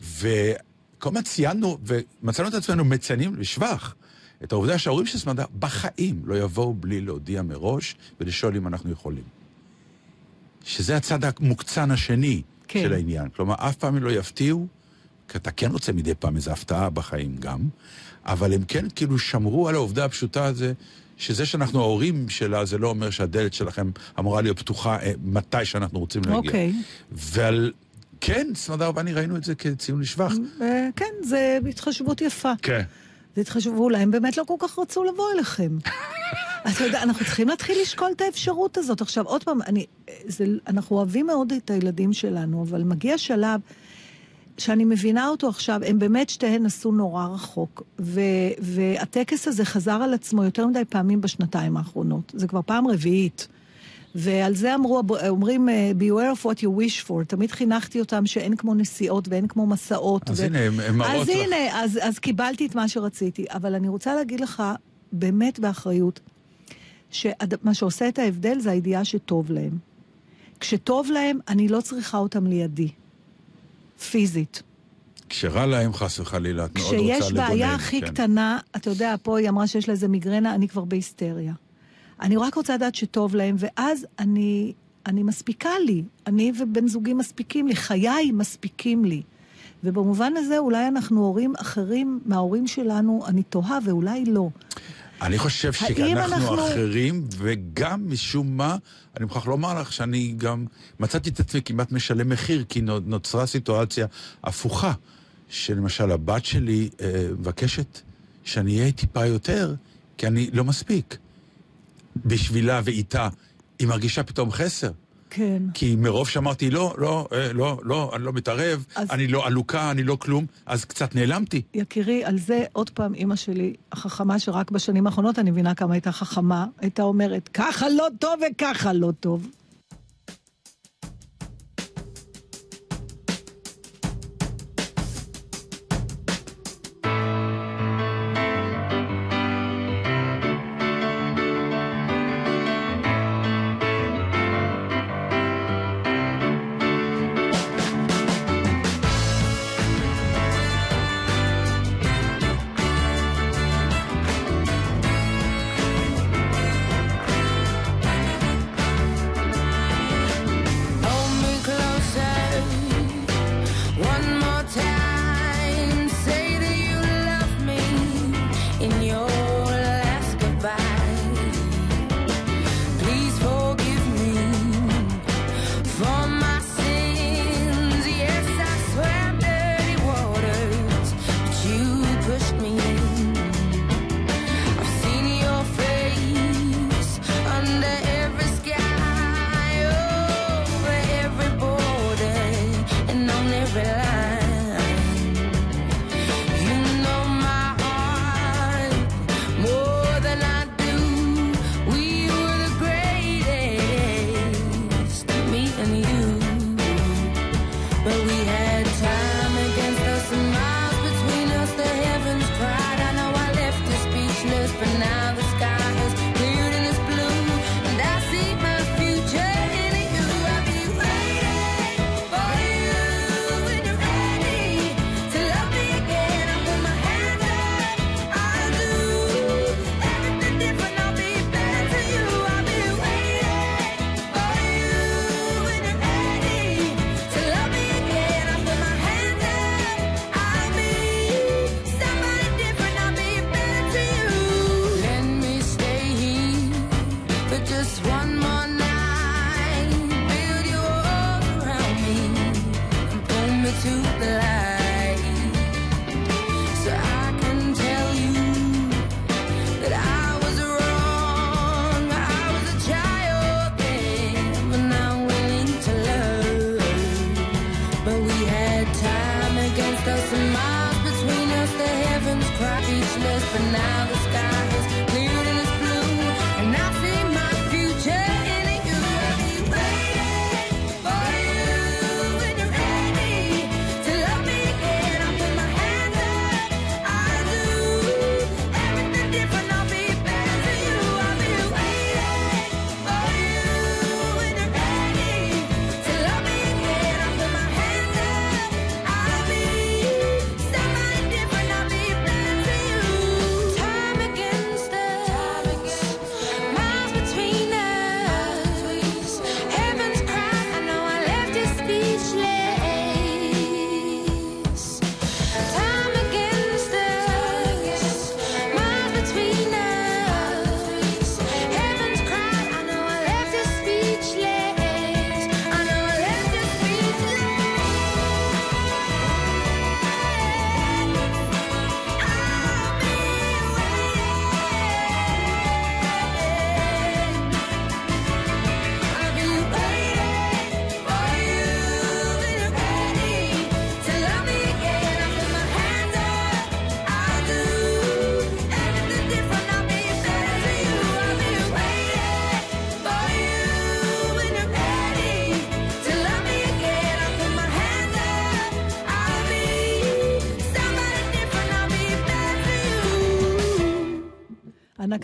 וכל הזמן ציינו, ומצאנו את עצמנו מציינים לשבח. את העובדה שההורים של סמדר בחיים לא יבואו בלי להודיע מראש ולשאול אם אנחנו יכולים. שזה הצד המוקצן השני כן. של העניין. כלומר, אף פעם לא יפתיעו, כי אתה כן רוצה מדי פעם איזו הפתעה בחיים גם, אבל הם כן כאילו שמרו על העובדה הפשוטה הזה, שזה שאנחנו ההורים שלה, זה לא אומר שהדלת שלכם אמורה להיות פתוחה אה, מתי שאנחנו רוצים להגיע. אוקיי. ועל... כן, סמדר ואני ראינו את זה כציון לשבח. כן, זה התחשבות יפה. כן. זה התחשבות, אולי הם באמת לא כל כך רצו לבוא אליכם. (laughs) אתה יודע, אנחנו צריכים להתחיל לשקול את האפשרות הזאת. עכשיו, עוד פעם, אני, זה, אנחנו אוהבים מאוד את הילדים שלנו, אבל מגיע שלב... שאני מבינה אותו עכשיו, הם באמת שתיהן נסעו נורא רחוק. ו- והטקס הזה חזר על עצמו יותר מדי פעמים בשנתיים האחרונות. זה כבר פעם רביעית. ועל זה אמרו, אומרים, אה, beware of what you wish for. תמיד חינכתי אותם שאין כמו נסיעות ואין כמו מסעות. אז ו... הנה, הם מראות לך. אז הנה, אז, אז קיבלתי את מה שרציתי. אבל אני רוצה להגיד לך, באמת באחריות, שמה שעושה את ההבדל זה הידיעה שטוב להם. כשטוב להם, אני לא צריכה אותם לידי. פיזית. כשרע להם חס וחלילה, את מאוד רוצה לגונן. כשיש בעיה הכי כן. קטנה, אתה יודע, פה היא אמרה שיש לה איזה מיגרנה, אני כבר בהיסטריה. אני רק רוצה לדעת שטוב להם, ואז אני, אני מספיקה לי. אני ובן זוגי מספיקים לי, חיי מספיקים לי. ובמובן הזה אולי אנחנו הורים אחרים מההורים שלנו, אני תוהה ואולי לא. אני חושב שאנחנו אנחנו... אחרים, וגם משום מה, אני מוכרח לומר לך שאני גם מצאתי את עצמי כמעט משלם מחיר, כי נוצרה סיטואציה הפוכה, שלמשל הבת שלי אה, מבקשת שאני אהיה טיפה יותר, כי אני לא מספיק. בשבילה ואיתה, היא מרגישה פתאום חסר. כן. כי מרוב שאמרתי, לא, לא, אה, לא, לא, אני לא מתערב, אז... אני לא עלוקה, אני לא כלום, אז קצת נעלמתי. יקירי, על זה עוד פעם אימא שלי, החכמה שרק בשנים האחרונות אני מבינה כמה הייתה חכמה, הייתה אומרת, ככה לא טוב וככה לא טוב.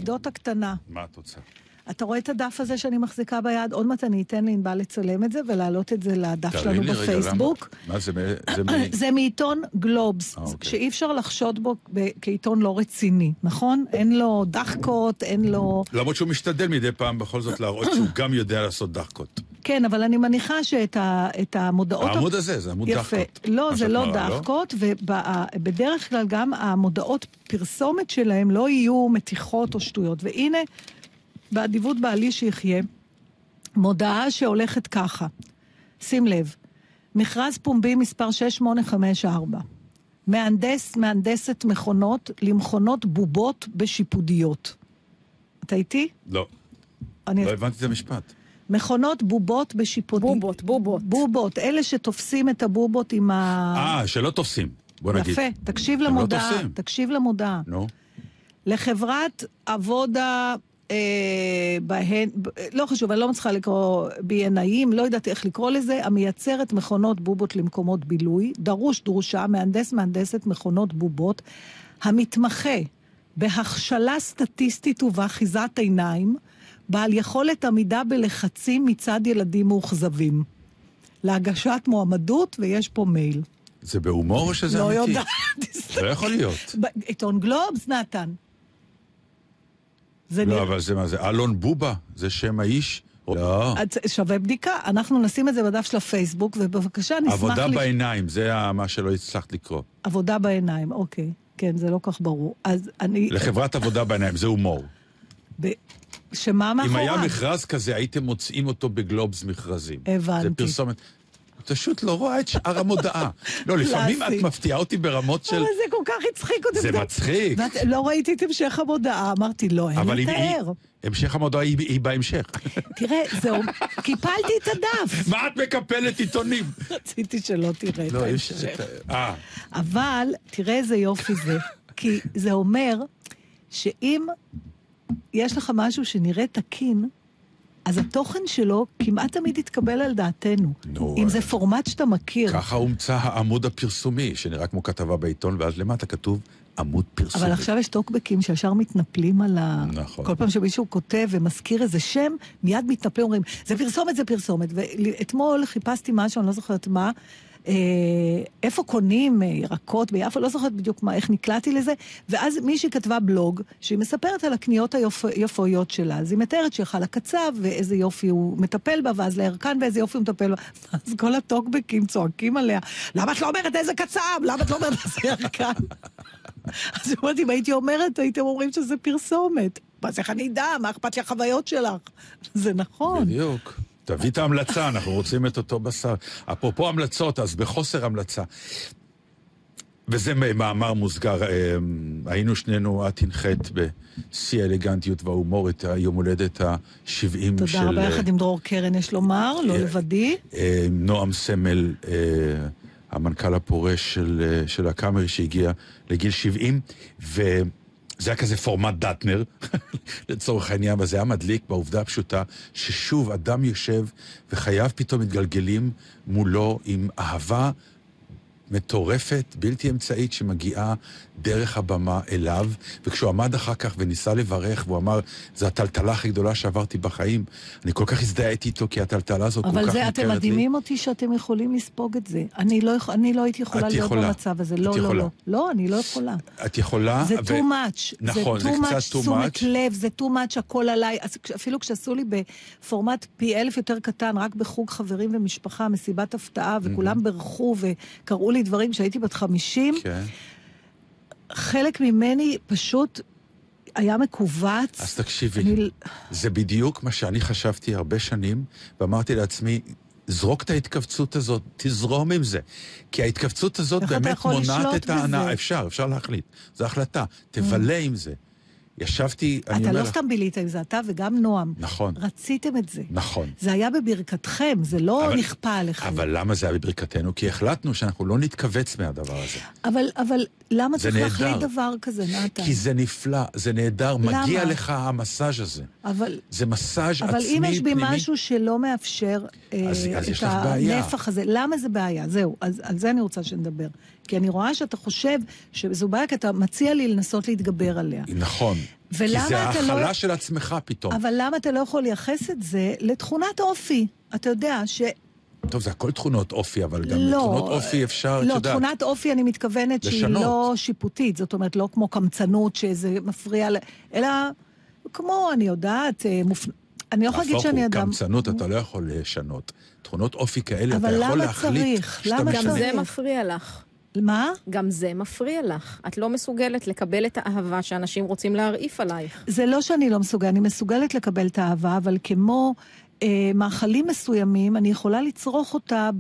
אנקדוטה קטנה. מה את רוצה? אתה רואה את הדף הזה שאני מחזיקה ביד? עוד מעט אני אתן לענבל לצלם את זה ולהעלות את זה לדף שלנו בפייסבוק. מה זה? זה, (clears throat) זה מעיתון גלובס, אה, אוקיי. שאי אפשר לחשוד בו כעיתון לא רציני, נכון? אין לו דחקות, אין לו... למרות שהוא משתדל מדי פעם בכל זאת להראות שהוא גם יודע לעשות דחקות. כן, אבל אני מניחה שאת ה, המודעות... העמוד הזה, זה עמוד יפה. דחקות. לא, זה לא, לא דחקות, לא? ובדרך כלל גם המודעות פרסומת שלהם לא יהיו מתיחות או שטויות. והנה... באדיבות בעלי שיחיה, מודעה שהולכת ככה, שים לב, מכרז פומבי מספר 6854, מהנדס, מהנדסת מכונות למכונות בובות בשיפודיות. אתה איתי? לא. אני... לא הבנתי את המשפט. מכונות בובות בשיפודיות. בובות, בובות. בובות, אלה שתופסים את הבובות עם ה... אה, שלא תופסים, בוא נגיד. יפה, תקשיב למודעה. לא תקשיב למודעה. נו. לחברת עבודה אה, בהן, לא חשוב, אני לא מצליחה לקרוא בינאים, לא יודעת איך לקרוא לזה, המייצרת מכונות בובות למקומות בילוי, דרוש דרושה, מהנדס מהנדסת מכונות בובות, המתמחה בהכשלה סטטיסטית ובאחיזת עיניים, בעל יכולת עמידה בלחצים מצד ילדים מאוכזבים. להגשת מועמדות, ויש פה מייל. זה בהומור או שזה לא אמיתי? לא יודעת. לא יכול להיות. עיתון גלובס, נתן. לא, נרא... אבל זה מה זה? אלון בובה? זה שם האיש? לא. שווה בדיקה. אנחנו נשים את זה בדף של הפייסבוק, ובבקשה נשמח... עבודה לש... בעיניים, זה מה שלא הצלחת לקרוא. עבודה בעיניים, אוקיי. כן, זה לא כך ברור. אז אני... לחברת עבודה בעיניים, זה הומור. ב... שמה מאחוריו? אם היה מכרז כזה, הייתם מוצאים אותו בגלובס מכרזים. הבנתי. זה פרסומת. את פשוט לא רואה את שאר המודעה. (laughs) לא, לפעמים את מפתיעה אותי ברמות של... אבל זה כל כך הצחיק אותי. זה מצחיק. לא ראיתי את המשך המודעה, אמרתי, לא, אין לתאר. המשך המודעה היא בהמשך. (laughs) תראה, זהו, קיפלתי את הדף. (laughs) מה את מקפלת עיתונים? רציתי שלא תראה את לא, ההמשך. אה. אבל תראה איזה יופי זה, כי זה אומר שאם יש לך משהו שנראה תקין, אז התוכן שלו כמעט תמיד יתקבל על דעתנו. נו, אם זה אה, פורמט שאתה מכיר. ככה הומצא העמוד הפרסומי, שנראה כמו כתבה בעיתון, ואז למטה כתוב עמוד פרסומי. אבל עכשיו יש טוקבקים שישר מתנפלים על ה... נכון. כל פעם שמישהו כותב ומזכיר איזה שם, מיד מתנפלים, אומרים, זה פרסומת, זה פרסומת. ואתמול חיפשתי משהו, אני לא זוכרת מה, איפה קונים אה, ירקות ביפו, לא זוכרת בדיוק מה, איך נקלעתי לזה, ואז מישהי כתבה בלוג שהיא מספרת על הקניות היפויות שלה, אז היא מתארת שהיא חלה קצב, ואיזה יופי הוא מטפל בה, ואז לירקן, ואיזה יופי הוא מטפל בה. (laughs) אז כל הטוקבקים צועקים עליה, למה את לא אומרת איזה קצב? למה את לא אומרת איזה ירקן? (laughs) אז אמרתי, אם הייתי אומרת, הייתם אומרים שזה פרסומת. אז איך אני אדע? מה אכפת לי החוויות שלך? (laughs) זה נכון. בדיוק. תביא את ההמלצה, אנחנו רוצים את אותו בשר. אפרופו המלצות, אז בחוסר המלצה. וזה מאמר מוסגר, אה, היינו שנינו, את הנחית בשיא האלגנטיות וההומור את היום הולדת ה-70 של... תודה רבה, יחד עם דרור קרן, יש לומר, לא לבדי. נועם סמל, המנכ"ל הפורש של, של הקאמרי שהגיע לגיל 70, וזה היה כזה פורמט דטנר, (laughs) לצורך העניין, וזה היה מדליק בעובדה הפשוטה ששוב אדם יושב וחייו פתאום מתגלגלים מולו עם אהבה מטורפת, בלתי אמצעית, שמגיעה דרך הבמה אליו, וכשהוא עמד אחר כך וניסה לברך, והוא אמר, זו הטלטלה הכי גדולה שעברתי בחיים, אני כל כך הזדהיתי איתו, כי הטלטלה הזאת כל כך מוכרת לי. אבל אתם מדהימים אותי שאתם יכולים לספוג את זה. אני לא, אני לא הייתי יכולה להיות יכולה. במצב הזה. לא, לא, לא. לא, אני לא יכולה. את יכולה. זה ו... too much. נכון, זה, זה קצת too much. תשומת לב, זה too much הכל עליי. אפילו כשעשו לי בפורמט פי אלף יותר קטן, רק בחוג חברים ומשפחה, מסיבת הפתעה, וכולם mm-hmm. בירכו וקראו לי דברים כשהייתי בת חמישים. כן. חלק ממני פשוט היה מכווץ. אז תקשיבי, אני... זה בדיוק מה שאני חשבתי הרבה שנים, ואמרתי לעצמי, זרוק את ההתכווצות הזאת, תזרום עם זה. כי ההתכווצות הזאת באמת מונעת את ההנאה. אפשר, אפשר להחליט. זו החלטה. תבלה עם זה. ישבתי, אני אומר. אתה לא סתם בילית עם זה, אתה וגם נועם. נכון. רציתם את זה. נכון. זה היה בברכתכם, זה לא אבל, נכפה עליכם. אבל למה זה היה בברכתנו? כי החלטנו שאנחנו לא נתכווץ מהדבר הזה. אבל, אבל למה צריך להחליט דבר כזה, נתן? כי זה נפלא, זה נהדר, למה? מגיע לך המסאז' הזה. אבל... זה מסאז' אבל עצמי, פנימי. אבל אם יש בי פנימי... משהו שלא מאפשר אז, אה, אז את הנפח הזה, למה זה בעיה? זהו, אז על זה אני רוצה שנדבר. כי אני רואה שאתה חושב שזו בעיה, כי אתה מציע לי לנסות להתגבר עליה. נכון. כי זה ההכלה לא... של עצמך פתאום. אבל למה אתה לא יכול לייחס את זה לתכונת אופי? אתה יודע ש... טוב, זה הכל תכונות אופי, אבל גם לא, לתכונות אופי אפשר, את לא, יודעת... לא, תכונת אופי אני מתכוונת לשנות. שהיא לא שיפוטית, זאת אומרת, לא כמו קמצנות שזה מפריע, ל... אלא כמו, אני יודעת, אה, מופ... אני לא יכולה להגיד שאני אדם... קמצנות אתה לא יכול לשנות. תכונות אופי כאלה, אתה יכול להחליט שאתה משנה. גם זה מפריע לך. מה? גם זה מפריע לך. את לא מסוגלת לקבל את האהבה שאנשים רוצים להרעיף עלייך. זה לא שאני לא מסוגלת, אני מסוגלת לקבל את האהבה, אבל כמו מאכלים מסוימים, אני יכולה לצרוך אותה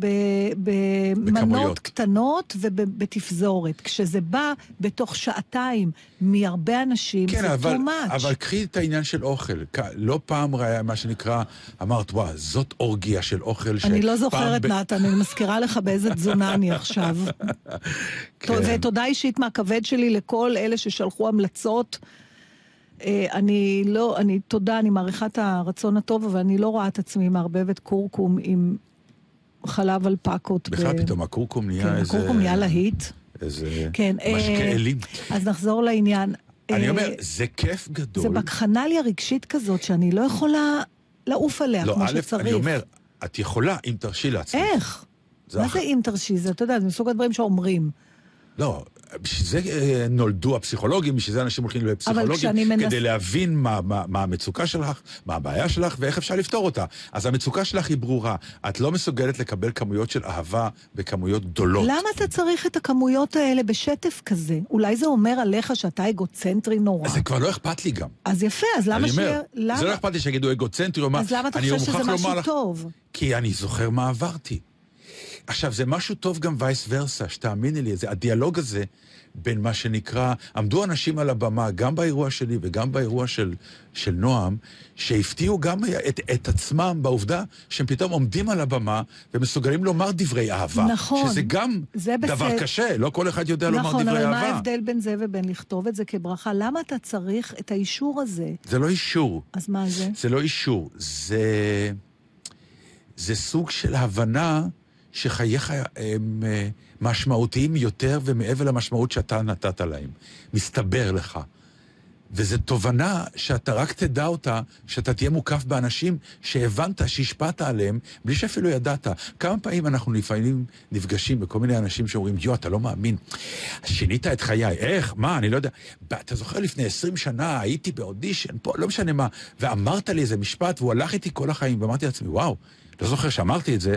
במנות קטנות ובתפזורת. כשזה בא בתוך שעתיים מהרבה אנשים, כן, זה אבל, too much. אבל קחי את העניין של אוכל. לא פעם ראה מה שנקרא, אמרת, וואה, זאת אורגיה של אוכל ש... אני לא זוכרת, ב... נתן, אני מזכירה לך באיזה תזונה אני עכשיו. (laughs) כן. ותודה אישית מהכבד שלי לכל אלה ששלחו המלצות. אה, אני לא, אני, תודה, אני מעריכה את הרצון הטוב, אבל אני לא רואה את עצמי מערבבת קורקום עם חלב אלפקות. בכלל ב... פתאום הקורקום נהיה כן, איזה... הקורקום נהיה להיט. איזה כן, משקה אלים. אז נחזור לעניין. אני אומר, זה כיף גדול. זה בקחנליה רגשית כזאת, שאני לא יכולה לעוף עליה לא, כמו א', שצריך. אני אומר, את יכולה אם תרשי לעצמך. איך? מה זה אם תרשי? זה, אתה יודע, זה מסוג הדברים שאומרים. לא, בשביל זה אה, נולדו הפסיכולוגים, בשביל זה אנשים הולכים לפסיכולוגים, מנס... כדי להבין מה, מה, מה המצוקה שלך, מה הבעיה שלך ואיך אפשר לפתור אותה. אז המצוקה שלך היא ברורה. את לא מסוגלת לקבל כמויות של אהבה בכמויות גדולות. למה אתה צריך את הכמויות האלה בשטף כזה? אולי זה אומר עליך שאתה אגוצנטרי נורא. זה כבר לא אכפת לי גם. אז יפה, אז למה ש... למה... זה לא אכפת לי שיגידו אגוצנטרי או מה. אז למה אתה חושב שזה משהו לך... טוב? כי אני זוכר מה עברתי. עכשיו, זה משהו טוב גם וייס ורסה, שתאמיני לי, זה, הדיאלוג הזה בין מה שנקרא, עמדו אנשים על הבמה, גם באירוע שלי וגם באירוע של, של נועם, שהפתיעו גם את, את עצמם בעובדה שהם פתאום עומדים על הבמה ומסוגלים לומר דברי אהבה. נכון. שזה גם דבר בסדר. קשה, לא כל אחד יודע נכון, לומר דברי אהבה. נכון, אבל מה ההבדל בין זה ובין לכתוב את זה כברכה? למה אתה צריך את האישור הזה? זה לא אישור. אז מה זה? זה לא אישור, זה... זה סוג של הבנה שחייך הם אה, משמעותיים יותר ומעבר למשמעות שאתה נתת להם. מסתבר לך. וזו תובנה שאתה רק תדע אותה, שאתה תהיה מוקף באנשים שהבנת, שהשפעת עליהם, בלי שאפילו ידעת. כמה פעמים אנחנו לפעמים נפגשים בכל מיני אנשים שאומרים, יו, אתה לא מאמין, שינית את חיי, איך, מה, אני לא יודע. אתה זוכר לפני עשרים שנה, הייתי באודישן, פה, לא משנה מה, ואמרת לי איזה משפט, והוא הלך איתי כל החיים, ואמרתי לעצמי, וואו, לא זוכר שאמרתי את זה,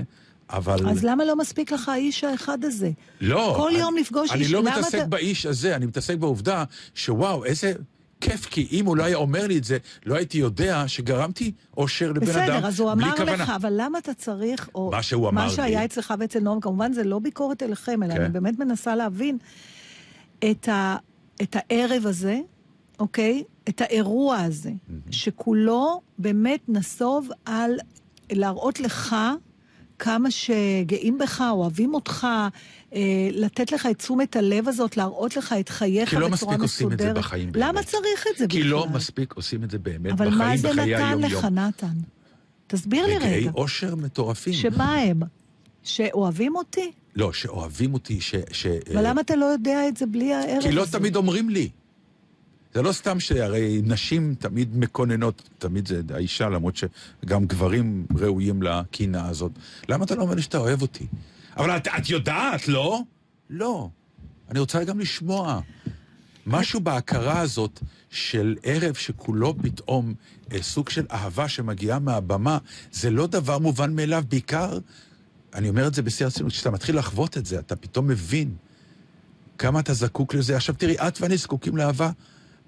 אבל... אז למה לא מספיק לך האיש האחד הזה? לא. כל אני, יום לפגוש אני איש... אני לא מתעסק אתה... באיש הזה, אני מתעסק בעובדה שוואו, איזה כיף, כי אם הוא לא היה אומר לי את זה, לא הייתי יודע שגרמתי אושר לבן בסדר, אדם בלי כוונה. בסדר, אז הוא אמר לך, אבל למה אתה צריך, או מה שהוא אמר מה לי. שהיה אצלך ואצל נועם, כמובן זה לא ביקורת אליכם, אלא כן. אני באמת מנסה להבין את, ה, את הערב הזה, אוקיי? את האירוע הזה, שכולו באמת נסוב על להראות לך כמה שגאים בך, אוהבים אותך, אה, לתת לך את תשומת הלב הזאת, להראות לך את חייך כי לא בצורה מספיק עושים את זה מסודרת. בחיים באמת. למה צריך את זה כי בכלל? לא מספיק עושים את זה באמת אבל בחיים, מה זה בחיי נתן היום-יום. לך, נתן? תסביר לי רגעי רגע. אושר מטורפים. שמה הם? שאוהבים אותי? לא, שאוהבים אותי, ש... ש אבל למה אתה לא יודע את זה בלי הערב הזה? כי לא תמיד אומרים לי. זה לא סתם שהרי נשים תמיד מקוננות, תמיד זה האישה, למרות שגם גברים ראויים לקינה הזאת. למה אתה לא אומר לי שאתה אוהב אותי? אבל את, את יודעת, לא? לא. אני רוצה גם לשמוע. משהו בהכרה הזאת של ערב שכולו פתאום אה, סוג של אהבה שמגיעה מהבמה, זה לא דבר מובן מאליו, בעיקר, אני אומר את זה בשיא הרצינות, כשאתה מתחיל לחוות את זה, אתה פתאום מבין כמה אתה זקוק לזה. עכשיו תראי, את ואני זקוקים לאהבה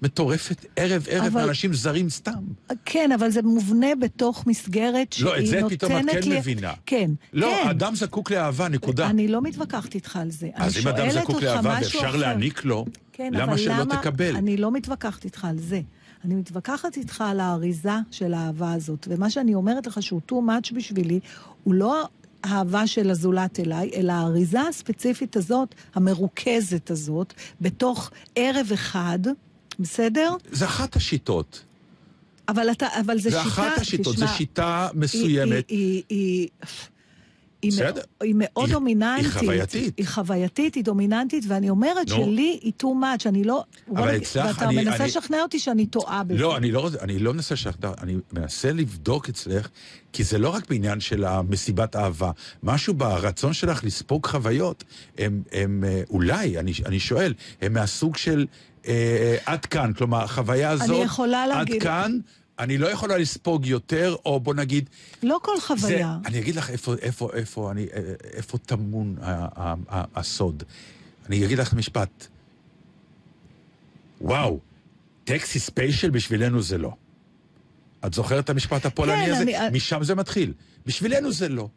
מטורפת ערב-ערב אבל- מאנשים זרים סתם. כן, אבל זה מובנה בתוך מסגרת שהיא לא, נותנת את לי... זה פתאום את כן מבינה. כן, לא, כן. אדם זקוק לאהבה, נקודה. אני לא מתווכחת איתך על זה. אז אם אדם זקוק לאהבה ואפשר אחר. להעניק לו, כן, למה שלא למה... תקבל? אני לא מתווכחת איתך על זה. אני מתווכחת איתך על האריזה של האהבה הזאת. ומה שאני אומרת לך שהוא too much בשבילי, הוא לא האהבה של הזולת אליי, אלא האריזה הספציפית הזאת, המרוכזת הזאת, בתוך ערב אחד, בסדר? זה אחת השיטות. אבל, אתה, אבל זה זה שיטה... אחת השיטות, תשמע, זו שיטה מסוימת. היא, היא, היא, היא. מאוד, היא מאוד היא- דומיננטית. היא חווייתית. היא חווייתית, היא דומיננטית, ואני אומרת נו. שלי היא too much, אני לא... אבל אצלך, ואתה אני- מנסה אני- לשכנע אותי שאני טועה בזה. לא, אני לא, אני לא מנסה לשכנע, אני מנסה לבדוק אצלך, כי זה לא רק בעניין של המסיבת אהבה. משהו ברצון שלך לספוג חוויות, הם, הם אה, אולי, אני, אני שואל, הם מהסוג של אה, עד כאן, כלומר, החוויה אני הזאת, יכולה עד להגיד- כאן, אני לא יכולה לספוג יותר, או בוא נגיד, לא כל חוויה. זה, אני אגיד לך איפה, איפה, איפה, אני, אה, איפה טמון הסוד. אני אגיד לך משפט. וואו, טקסי ספיישל בשבילנו זה לא. את זוכרת את המשפט הפולני כן, הזה? אני- משם זה מתחיל. בשבילנו זה לא.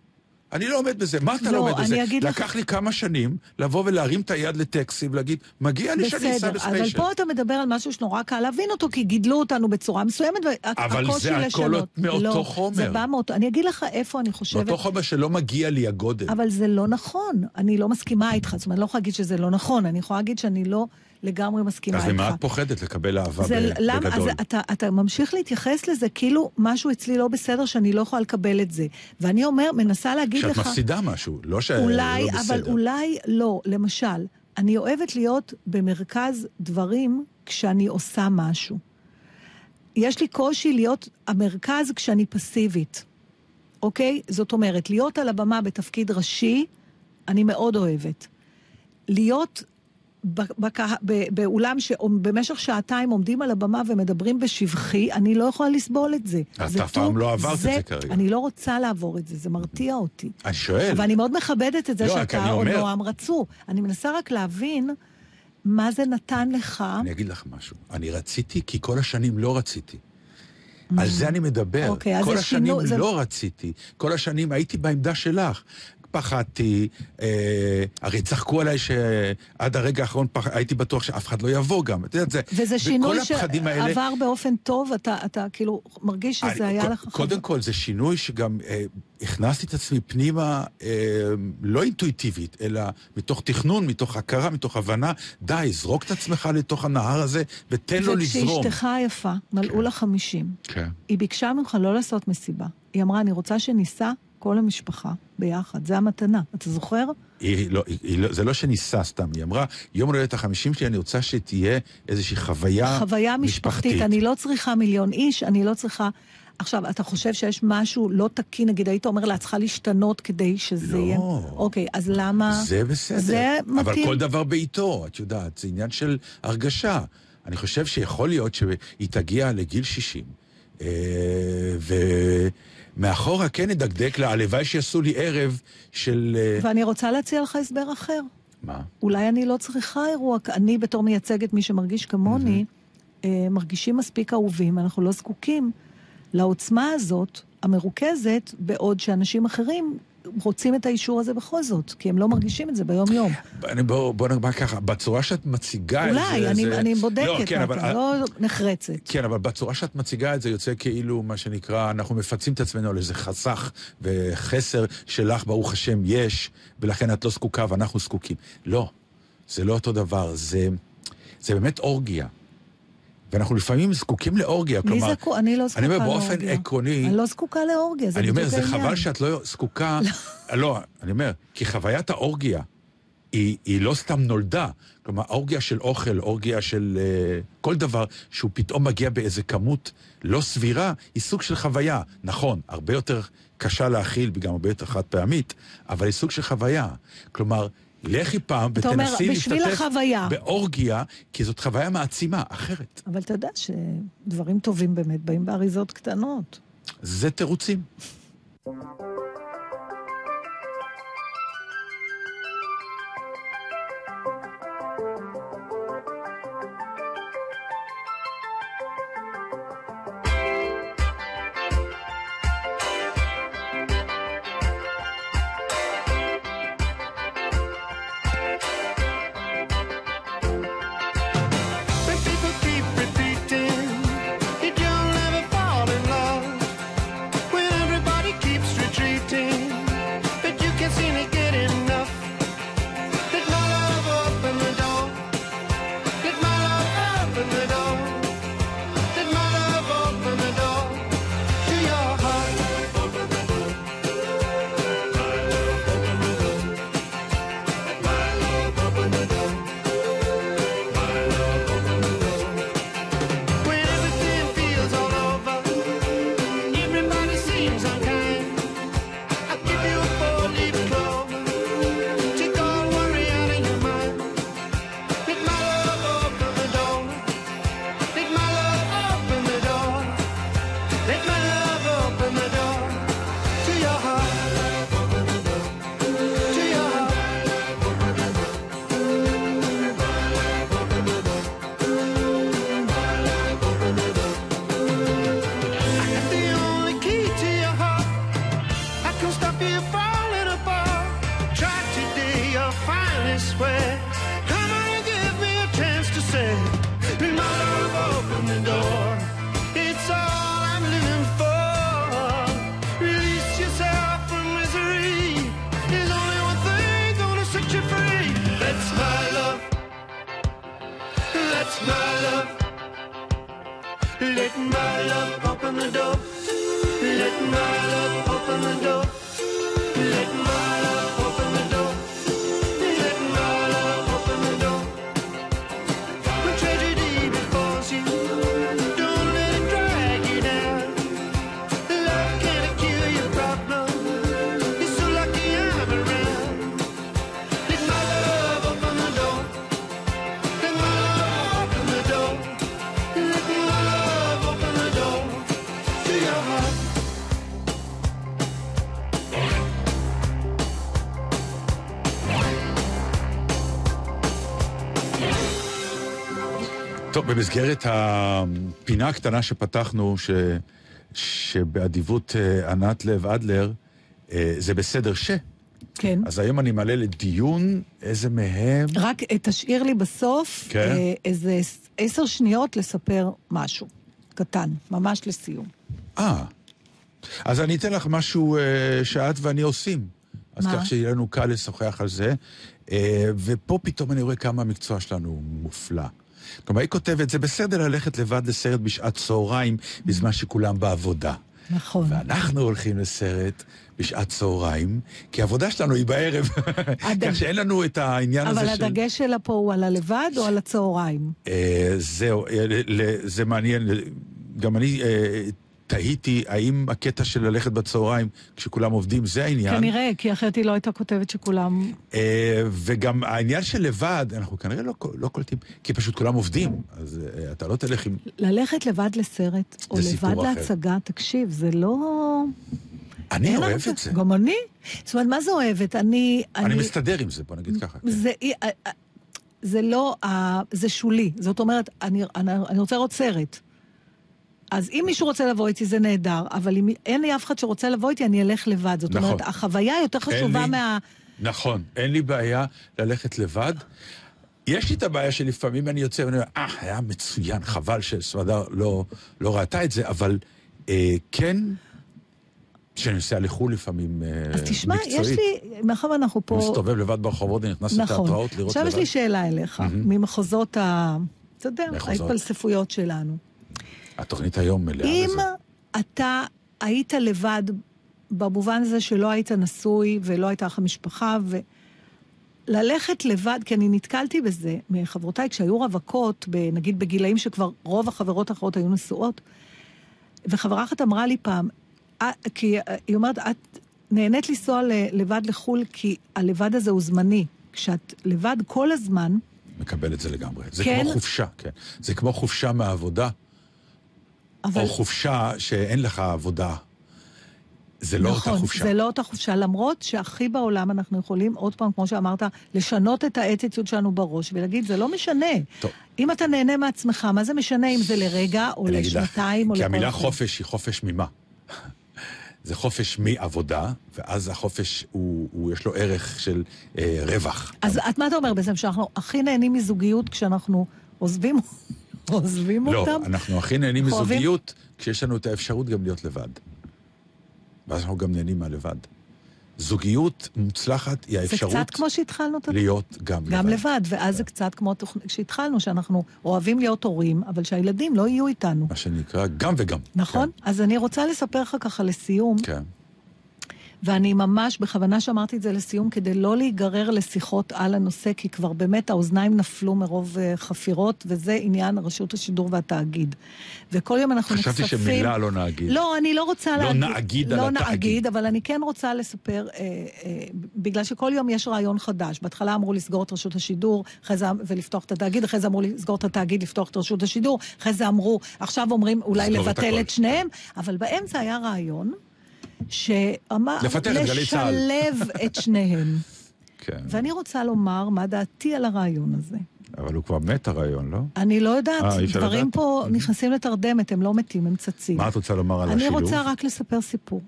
אני לא עומד בזה. מה אתה לא, לא עומד בזה? אגיד לך- לקח לי כמה שנים לבוא ולהרים את היד לטקסי ולהגיד, מגיע לי שאני אסע בסדר, אבל בספיישל. פה אתה מדבר על משהו שנורא קל להבין אותו, כי גידלו אותנו בצורה מסוימת, אבל זה. הכל מאותו לא, חומר. זה בא מאותו... אני אגיד לך איפה אני חושבת... מאותו חומר שלא מגיע לי הגודל. אבל זה לא נכון. אני לא מסכימה איתך. זאת אומרת, אני לא יכולה להגיד שזה לא נכון, אני יכולה להגיד שאני לא לגמרי מסכימה אז איתך. למה את פוחדת לקבל אהבה זה, ב- למה, בגדול? אז אתה, אתה ממשיך להתייחס לזה כאילו משהו אצלי לא בסדר, שאני לא יכולה לקבל את זה. ואני אומר, מנסה להגיד שאת לך... מפסידה משהו, לא שלא אולי, בסדר. אבל אולי לא. למשל, אני אוהבת להיות במרכז דברים כשאני עושה משהו. יש לי קושי להיות המרכז כשאני פסיבית, אוקיי? זאת אומרת, להיות על הבמה בתפקיד ראשי, אני מאוד אוהבת. להיות בקה- ב- באולם שבמשך שעתיים עומדים על הבמה ומדברים בשבחי, אני לא יכולה לסבול את זה. את זה אף פעם לא עברת את זה כרגע. אני לא רוצה לעבור את זה, זה מרתיע אותי. אני שואל. ואני מאוד מכבדת את זה לא, שאתה או נועם רצו. אני מנסה רק להבין מה זה נתן לך. אני אגיד לך משהו. אני רציתי כי כל השנים לא רציתי. על זה אני מדבר. אוקיי, אז כל זה השנים שינו- זה- לא רציתי. כל השנים הייתי בעמדה שלך. פחדתי, אה, הרי צחקו עליי שעד הרגע האחרון פח, הייתי בטוח שאף אחד לא יבוא גם. את יודעת, זה... וזה שינוי הפחדים האלה... שעבר באופן טוב, אתה, אתה כאילו מרגיש שזה אני- היה ק- לך... קודם כל, זה שינוי שגם אה, הכנסתי את עצמי פנימה, אה, לא אינטואיטיבית, אלא מתוך תכנון, מתוך הכרה, מתוך הבנה. די, זרוק את עצמך לתוך הנהר הזה ותן לו לזרום. וכשאשתך היפה, מלאו לה חמישים, כן. היא ביקשה ממך לא לעשות מסיבה. היא אמרה, אני רוצה שניסע כל המשפחה ביחד, זה המתנה. אתה זוכר? היא לא, היא, לא, זה לא שניסה סתם, היא אמרה, יום הולדת החמישים שלי, אני רוצה שתהיה איזושהי חוויה חוויה משפחתית. אני לא צריכה מיליון איש, אני לא צריכה... עכשיו, אתה חושב שיש משהו לא תקין, נגיד, היית אומר לה, צריכה להשתנות כדי שזה לא. יהיה... אוקיי, אז למה... זה בסדר. זה אבל מתאים. כל דבר בעיתו, את יודעת, זה עניין של הרגשה. אני חושב שיכול להיות שהיא תגיע לגיל 60, אה, ומאחורה כן נדקדק לה, הלוואי שיעשו לי ערב של... אה, ואני רוצה להציע לך הסבר אחר. מה? אולי אני לא צריכה אירוע, אני בתור מייצגת מי שמרגיש כמוני, אה, מרגישים מספיק אהובים, אנחנו לא זקוקים לעוצמה הזאת, המרוכזת, בעוד שאנשים אחרים רוצים את האישור הזה בכל זאת, כי הם לא מרגישים את זה ביום-יום. בוא, בוא נאמר ככה, בצורה שאת מציגה אולי, את זה... אולי, אני, זה... אני בודקת, לא, כן, אבל... אבל... לא נחרצת. כן, אבל בצורה שאת מציגה את זה יוצא כאילו, מה שנקרא, אנחנו מפצים את עצמנו על איזה חסך וחסר שלך, ברוך השם, יש, ולכן את לא זקוקה ואנחנו זקוקים. לא, זה לא אותו דבר, זה, זה באמת אורגיה. ואנחנו לפעמים זקוקים לאורגיה, מי כלומר... זקוק? אני לא זקוקה אני לאורגיה. אומר, באופן עקרוני... אני לא זקוקה לאורגיה, זה אני בדיוק אומר, העניין. זה חבל שאת לא זקוקה... לא, אני אומר, כי חוויית האורגיה היא, היא לא סתם נולדה. כלומר, אורגיה של אוכל, אורגיה של uh, כל דבר שהוא פתאום מגיע באיזה כמות לא סבירה, היא סוג של חוויה. נכון, הרבה יותר קשה להכיל וגם הרבה יותר חד פעמית, אבל היא סוג של חוויה. כלומר, לכי פעם ותנסי להשתתף. באורגיה, כי זאת חוויה מעצימה, אחרת. אבל אתה יודע שדברים טובים באמת באים באריזות קטנות. זה תירוצים. Let my במסגרת הפינה הקטנה שפתחנו, ש... שבאדיבות אה, ענת לב אדלר, אה, זה בסדר ש... כן. אז היום אני מעלה לדיון איזה מהם... רק אה, תשאיר לי בסוף כן. איזה עש- עשר שניות לספר משהו קטן, ממש לסיום. אה, אז אני אתן לך משהו אה, שאת ואני עושים. אז מה? כך שיהיה לנו קל לשוחח על זה. אה, ופה פתאום אני רואה כמה המקצוע שלנו מופלא. כלומר, היא כותבת, זה בסדר ללכת לבד לסרט בשעת צהריים בזמן שכולם בעבודה. נכון. ואנחנו הולכים לסרט בשעת צהריים, כי העבודה שלנו היא בערב. (laughs) כך שאין לנו את העניין הזה אבל של... הדגש שלה פה הוא על הלבד או על הצהריים? אה, זהו, אה, זה מעניין. גם אני אה, תהיתי האם הקטע של ללכת בצהריים כשכולם עובדים זה העניין. כנראה, כי אחרת היא לא הייתה כותבת שכולם... אה, וגם העניין של לבד, אנחנו כנראה לא, לא קולטים, כי פשוט כולם עובדים, אז אה, אתה לא תלך עם... ללכת לבד לסרט, או לבד אחר. להצגה, תקשיב, זה לא... אני אוהב את זה. גם אני. זאת אומרת, מה זה אוהבת? אני... אני מסתדר עם זה, בוא נגיד ככה. כן. זה... אה, אה, זה לא, זה שולי. זאת אומרת, אני, אני, אני רוצה לראות סרט. אז אם מישהו רוצה לבוא איתי זה נהדר, אבל אם אין לי אף אחד שרוצה לבוא איתי, אני אלך לבד. זאת נכון. אומרת, החוויה יותר חשובה לי- מה... נכון, אין לי בעיה ללכת לבד. יש לי את הבעיה שלפעמים אני יוצא ואני אומר, אה, היה מצוין, חבל שסמדר לא, לא ראתה את זה, אבל אה, כן, כשאני נוסע לחו"ל לפעמים, אה, אז תשמע, מקצועית. יש לי, מאחר ואנחנו פה... מסתובב לבד ברחובות, אני נכנס נכון. לתיאטראות לראות עכשיו לבד. יש לי שאלה אליך, ממחוזות ה... אתה יודע. ההתפלספויות שלנו. התוכנית היום מלאה אם בזה. אתה היית לבד, במובן הזה שלא היית נשוי ולא הייתה לך משפחה, וללכת לבד, כי אני נתקלתי בזה מחברותיי כשהיו רווקות, נגיד בגילאים שכבר רוב החברות האחרות היו נשואות, וחברה אחת אמרה לי פעם, "אה, כי היא אומרת, את נהנית לנסוע לבד לחו"ל כי הלבד הזה הוא זמני. כשאת לבד כל הזמן, מקבל את זה לגמרי. זה כן. כמו חופשה, כן. זה כמו חופשה מהעבודה, אבל... או חופשה שאין לך עבודה. זה לא נכון, אותה חופשה. זה לא אותה חופשה, למרות שהכי בעולם אנחנו יכולים, עוד פעם, כמו שאמרת, לשנות את האטיטיוד שלנו בראש ולהגיד, זה לא משנה. טוב. אם אתה נהנה מעצמך, מה זה משנה אם זה לרגע, או לשנתיים, או כי לכל המילה החיים? חופש היא חופש ממה? (laughs) זה חופש מעבודה, ואז החופש, הוא, הוא יש לו ערך של אה, רווח. אז את מה אתה אומר בעצם, שאנחנו הכי נהנים מזוגיות כשאנחנו עוזבים, עוזבים לא, אותם? אנחנו הכי נהנים מזוגיות כשיש לנו את האפשרות גם להיות לבד. ואז אנחנו גם נהנים מהלבד. זוגיות מוצלחת היא זה האפשרות קצת כמו שהתחלנו את להיות גם, גם לבד, ואז זה קצת כמו שהתחלנו, שאנחנו אוהבים להיות הורים, אבל שהילדים לא יהיו איתנו. מה שנקרא גם וגם. נכון? אז אני רוצה לספר לך ככה לסיום, כן. ואני ממש, בכוונה שאמרתי את זה לסיום, כדי לא להיגרר לשיחות על הנושא, כי כבר באמת האוזניים נפלו מרוב uh, חפירות, וזה עניין רשות השידור והתאגיד. וכל יום אנחנו חשבתי נחשפים... שמילה לא נגיד. לא, אני לא רוצה לא להגיד... נגיד על לא התאגיד. נגיד, אבל אני כן רוצה לספר, אה, אה, בגלל שכל יום יש רעיון חדש. בהתחלה אמרו לסגור את רשות השידור, אחרי זה ולפתוח את התאגיד, אחרי זה אמרו לסגור את התאגיד, לפתוח את רשות השידור, אחרי זה אמרו, עכשיו אומרים אולי את לבטל הכל. את שניהם, אבל באמצע היה רעיון שאמר לפתח את גלי צה"ל. לשלב את שניהם. (laughs) כן. ואני רוצה לומר מה דעתי על הרעיון הזה. אבל הוא כבר מת הרעיון, לא? אני לא יודעת, אה, אי אפשר דברים לדעת? פה נכנסים לתרדמת, הם לא מתים, הם צצים. מה את רוצה לומר על אני השילוב? רוצה רק לספר סיפור.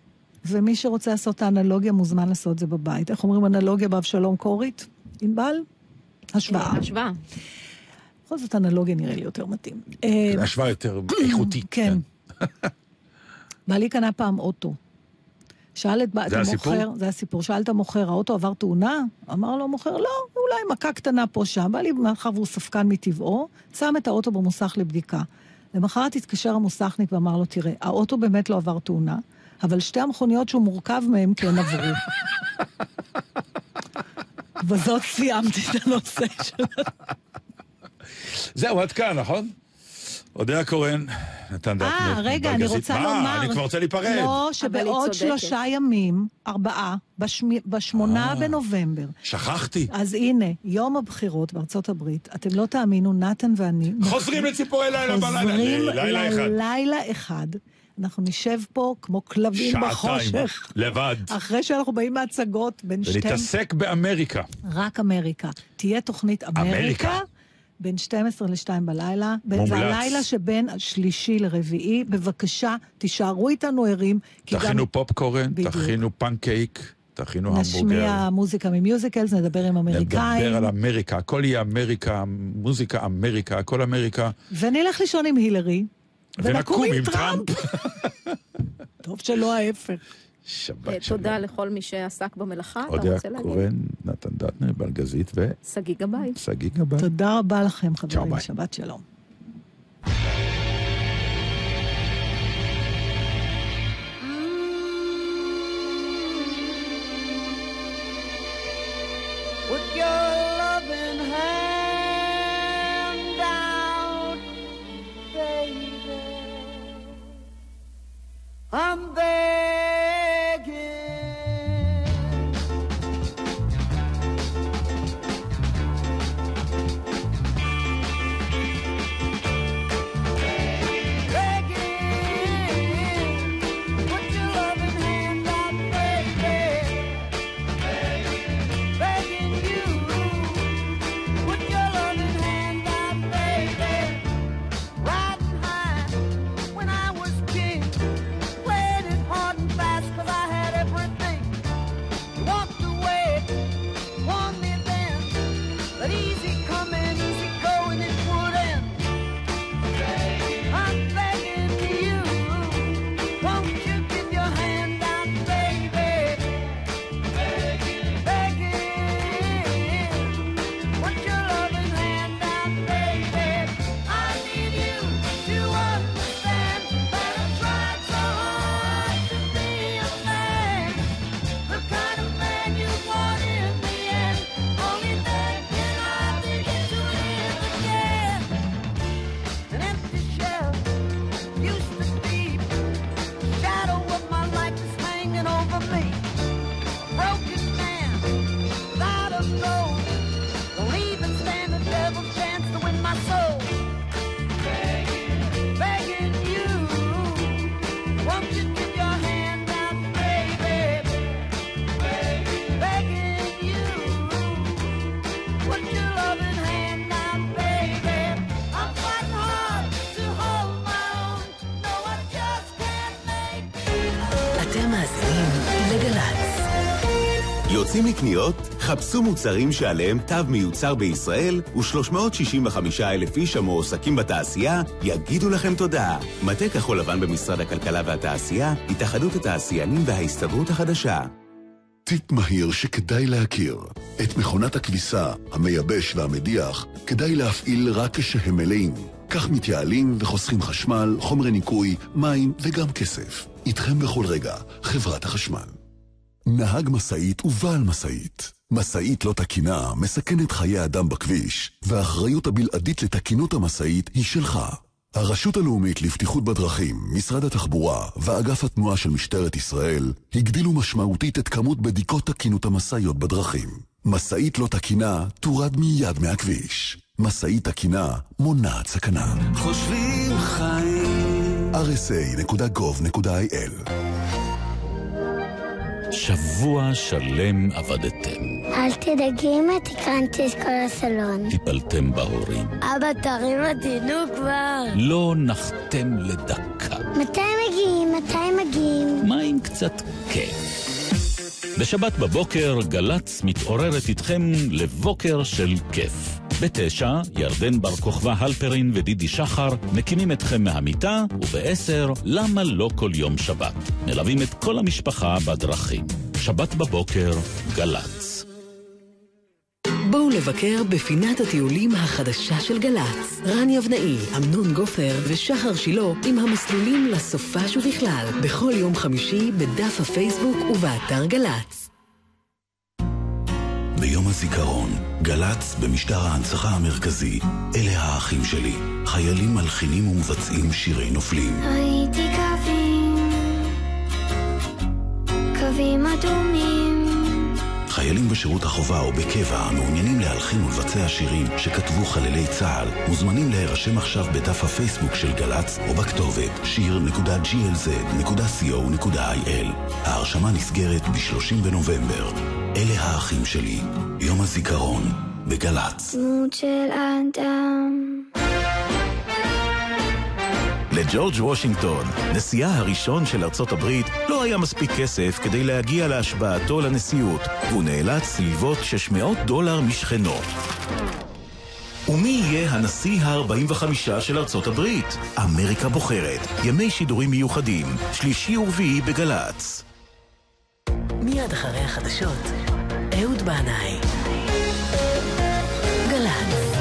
ומי שרוצה לעשות את האנלוגיה מוזמן לעשות את זה בבית. איך אומרים אנלוגיה באבשלום קורית? ענבל? השוואה. השוואה. בכל זאת אנלוגיה נראה לי יותר מתאים. אה, השוואה יותר (clears throat) איכותית. כן. (laughs) בעלי קנה פעם אוטו. שאל את... זה הסיפור? זה הסיפור. שאל את המוכר, האוטו עבר תאונה? אמר לו המוכר, לא, אולי מכה קטנה פה שם. בעלי, מאחר והוא ספקן מטבעו, שם את האוטו במוסך לבדיקה. למחרת התקשר המוסכניק ואמר לו, תראה, האוטו באמת לא עבר תאונה, אבל שתי המכוניות שהוא מורכב מהן כן עברו. (laughs) בזאת סיימתי את הנושא של... זהו, עד כאן, נכון? אודיה קורן, נתן דטנר. אה, רגע, אני. רוצה לומר... מה, אני כבר רוצה להיפרד. לא, שבעוד. שלושה ימים, ארבעה, בשמונה אה. בנובמבר. שכחתי. אז הנה, יום הבחירות בארצות הברית, אתם לא תאמינו, נתן ואני... חוזרים לציפורי לילה בלילה. חוזרים. ללילה אחד. אנחנו נשב פה כמו כלבים שעתיים. בחושך. לבד. אחרי שאנחנו באים מהצגות בין שתי... ונתעסק באמריקה. רק אמריקה. תהיה תוכנית אמריקה. אמריקה. בין 12 ל-2 בלילה. מומלץ. זה הלילה שבין השלישי לרביעי. בבקשה, תישארו איתנו ערים. כי גם תכינו פופקורן, בדיוק. תכינו פנקייק, תכינו המבורגר. נשמיע מוזיקה ממיוזיקלס, נדבר עם אמריקאים. נדבר על אמריקה, הכל יהיה אמריקה, מוזיקה אמריקה, הכל אמריקה. ונלך לישון עם הילרי. ונקום עם טראמפ. (laughs) טוב שלא ההפך. אה, שבת שלום. תודה לכל מי שעסק במלאכה. אתה רוצה להגיד? קורן, נתן דטנר, בלגזית שגיא גבאי. ושגיא גבאי. תודה רבה לכם, חברים. שבת שלום. I'm begging. לקניות? חפשו מוצרים שעליהם תו מיוצר בישראל ו-365 אלף איש המועסקים בתעשייה יגידו לכם תודה. מטה כחול לבן במשרד הכלכלה והתעשייה, התאחדות התעשיינים וההסתדרות החדשה. טיפ מהיר שכדאי להכיר. את מכונת הכביסה, המייבש והמדיח כדאי להפעיל רק כשהם מלאים. כך מתייעלים וחוסכים חשמל, חומרי ניקוי, מים וגם כסף. איתכם בכל רגע, חברת החשמל. נהג משאית ובעל משאית. משאית לא תקינה מסכנת חיי אדם בכביש, והאחריות הבלעדית לתקינות המשאית היא שלך. הרשות הלאומית לבטיחות בדרכים, משרד התחבורה ואגף התנועה של משטרת ישראל הגדילו משמעותית את כמות בדיקות תקינות המשאיות בדרכים. משאית לא תקינה תורד מיד מהכביש. משאית תקינה מונעת סכנה. חושבים חיים. rsa.gov.il שבוע שלם עבדתם. אל תדאגי אמא, תקרנתי את כל הסלון. טיפלתם בהורים. אבא, תרים אותי, נו כבר. לא נחתם לדקה. מתי מגיעים? מתי מגיעים? מה עם קצת כיף? בשבת בבוקר גל"צ מתעוררת איתכם לבוקר של כיף. בתשע, ירדן בר כוכבא הלפרין ודידי שחר מקימים אתכם מהמיטה, ובעשר, למה לא כל יום שבת? מלווים את כל המשפחה בדרכים. שבת בבוקר, גל"צ. בואו לבקר בפינת הטיולים החדשה של גל"צ. רן יבנאי, אמנון גופר ושחר שילה עם המסלולים לסופש ובכלל, בכל יום חמישי בדף הפייסבוק ובאתר גל"צ. ביום הזיכרון, גל"צ במשטר ההנצחה המרכזי, אלה האחים שלי, חיילים מלחינים ומבצעים שירי נופלים. ראיתי קווים, קווים אדומים. חיילים בשירות החובה או בקבע המעוניינים להלחין ולבצע שירים שכתבו חללי צה"ל, מוזמנים להירשם עכשיו בדף הפייסבוק של גל"צ או בכתובת שיר.glz.co.il. ההרשמה נסגרת ב-30 בנובמבר. אלה האחים שלי, יום הזיכרון, בגל"צ. דמות של אדם. לג'ורג' וושינגטון, נשיאה הראשון של ארצות הברית, לא היה מספיק כסף כדי להגיע להשבעתו לנשיאות, והוא נאלץ ללוות 600 דולר משכנו. ומי יהיה הנשיא ה-45 של ארצות הברית? אמריקה בוחרת, ימי שידורים מיוחדים, שלישי ורביעי בגל"צ. מיד אחרי החדשות, אהוד בנאי. גל"צ.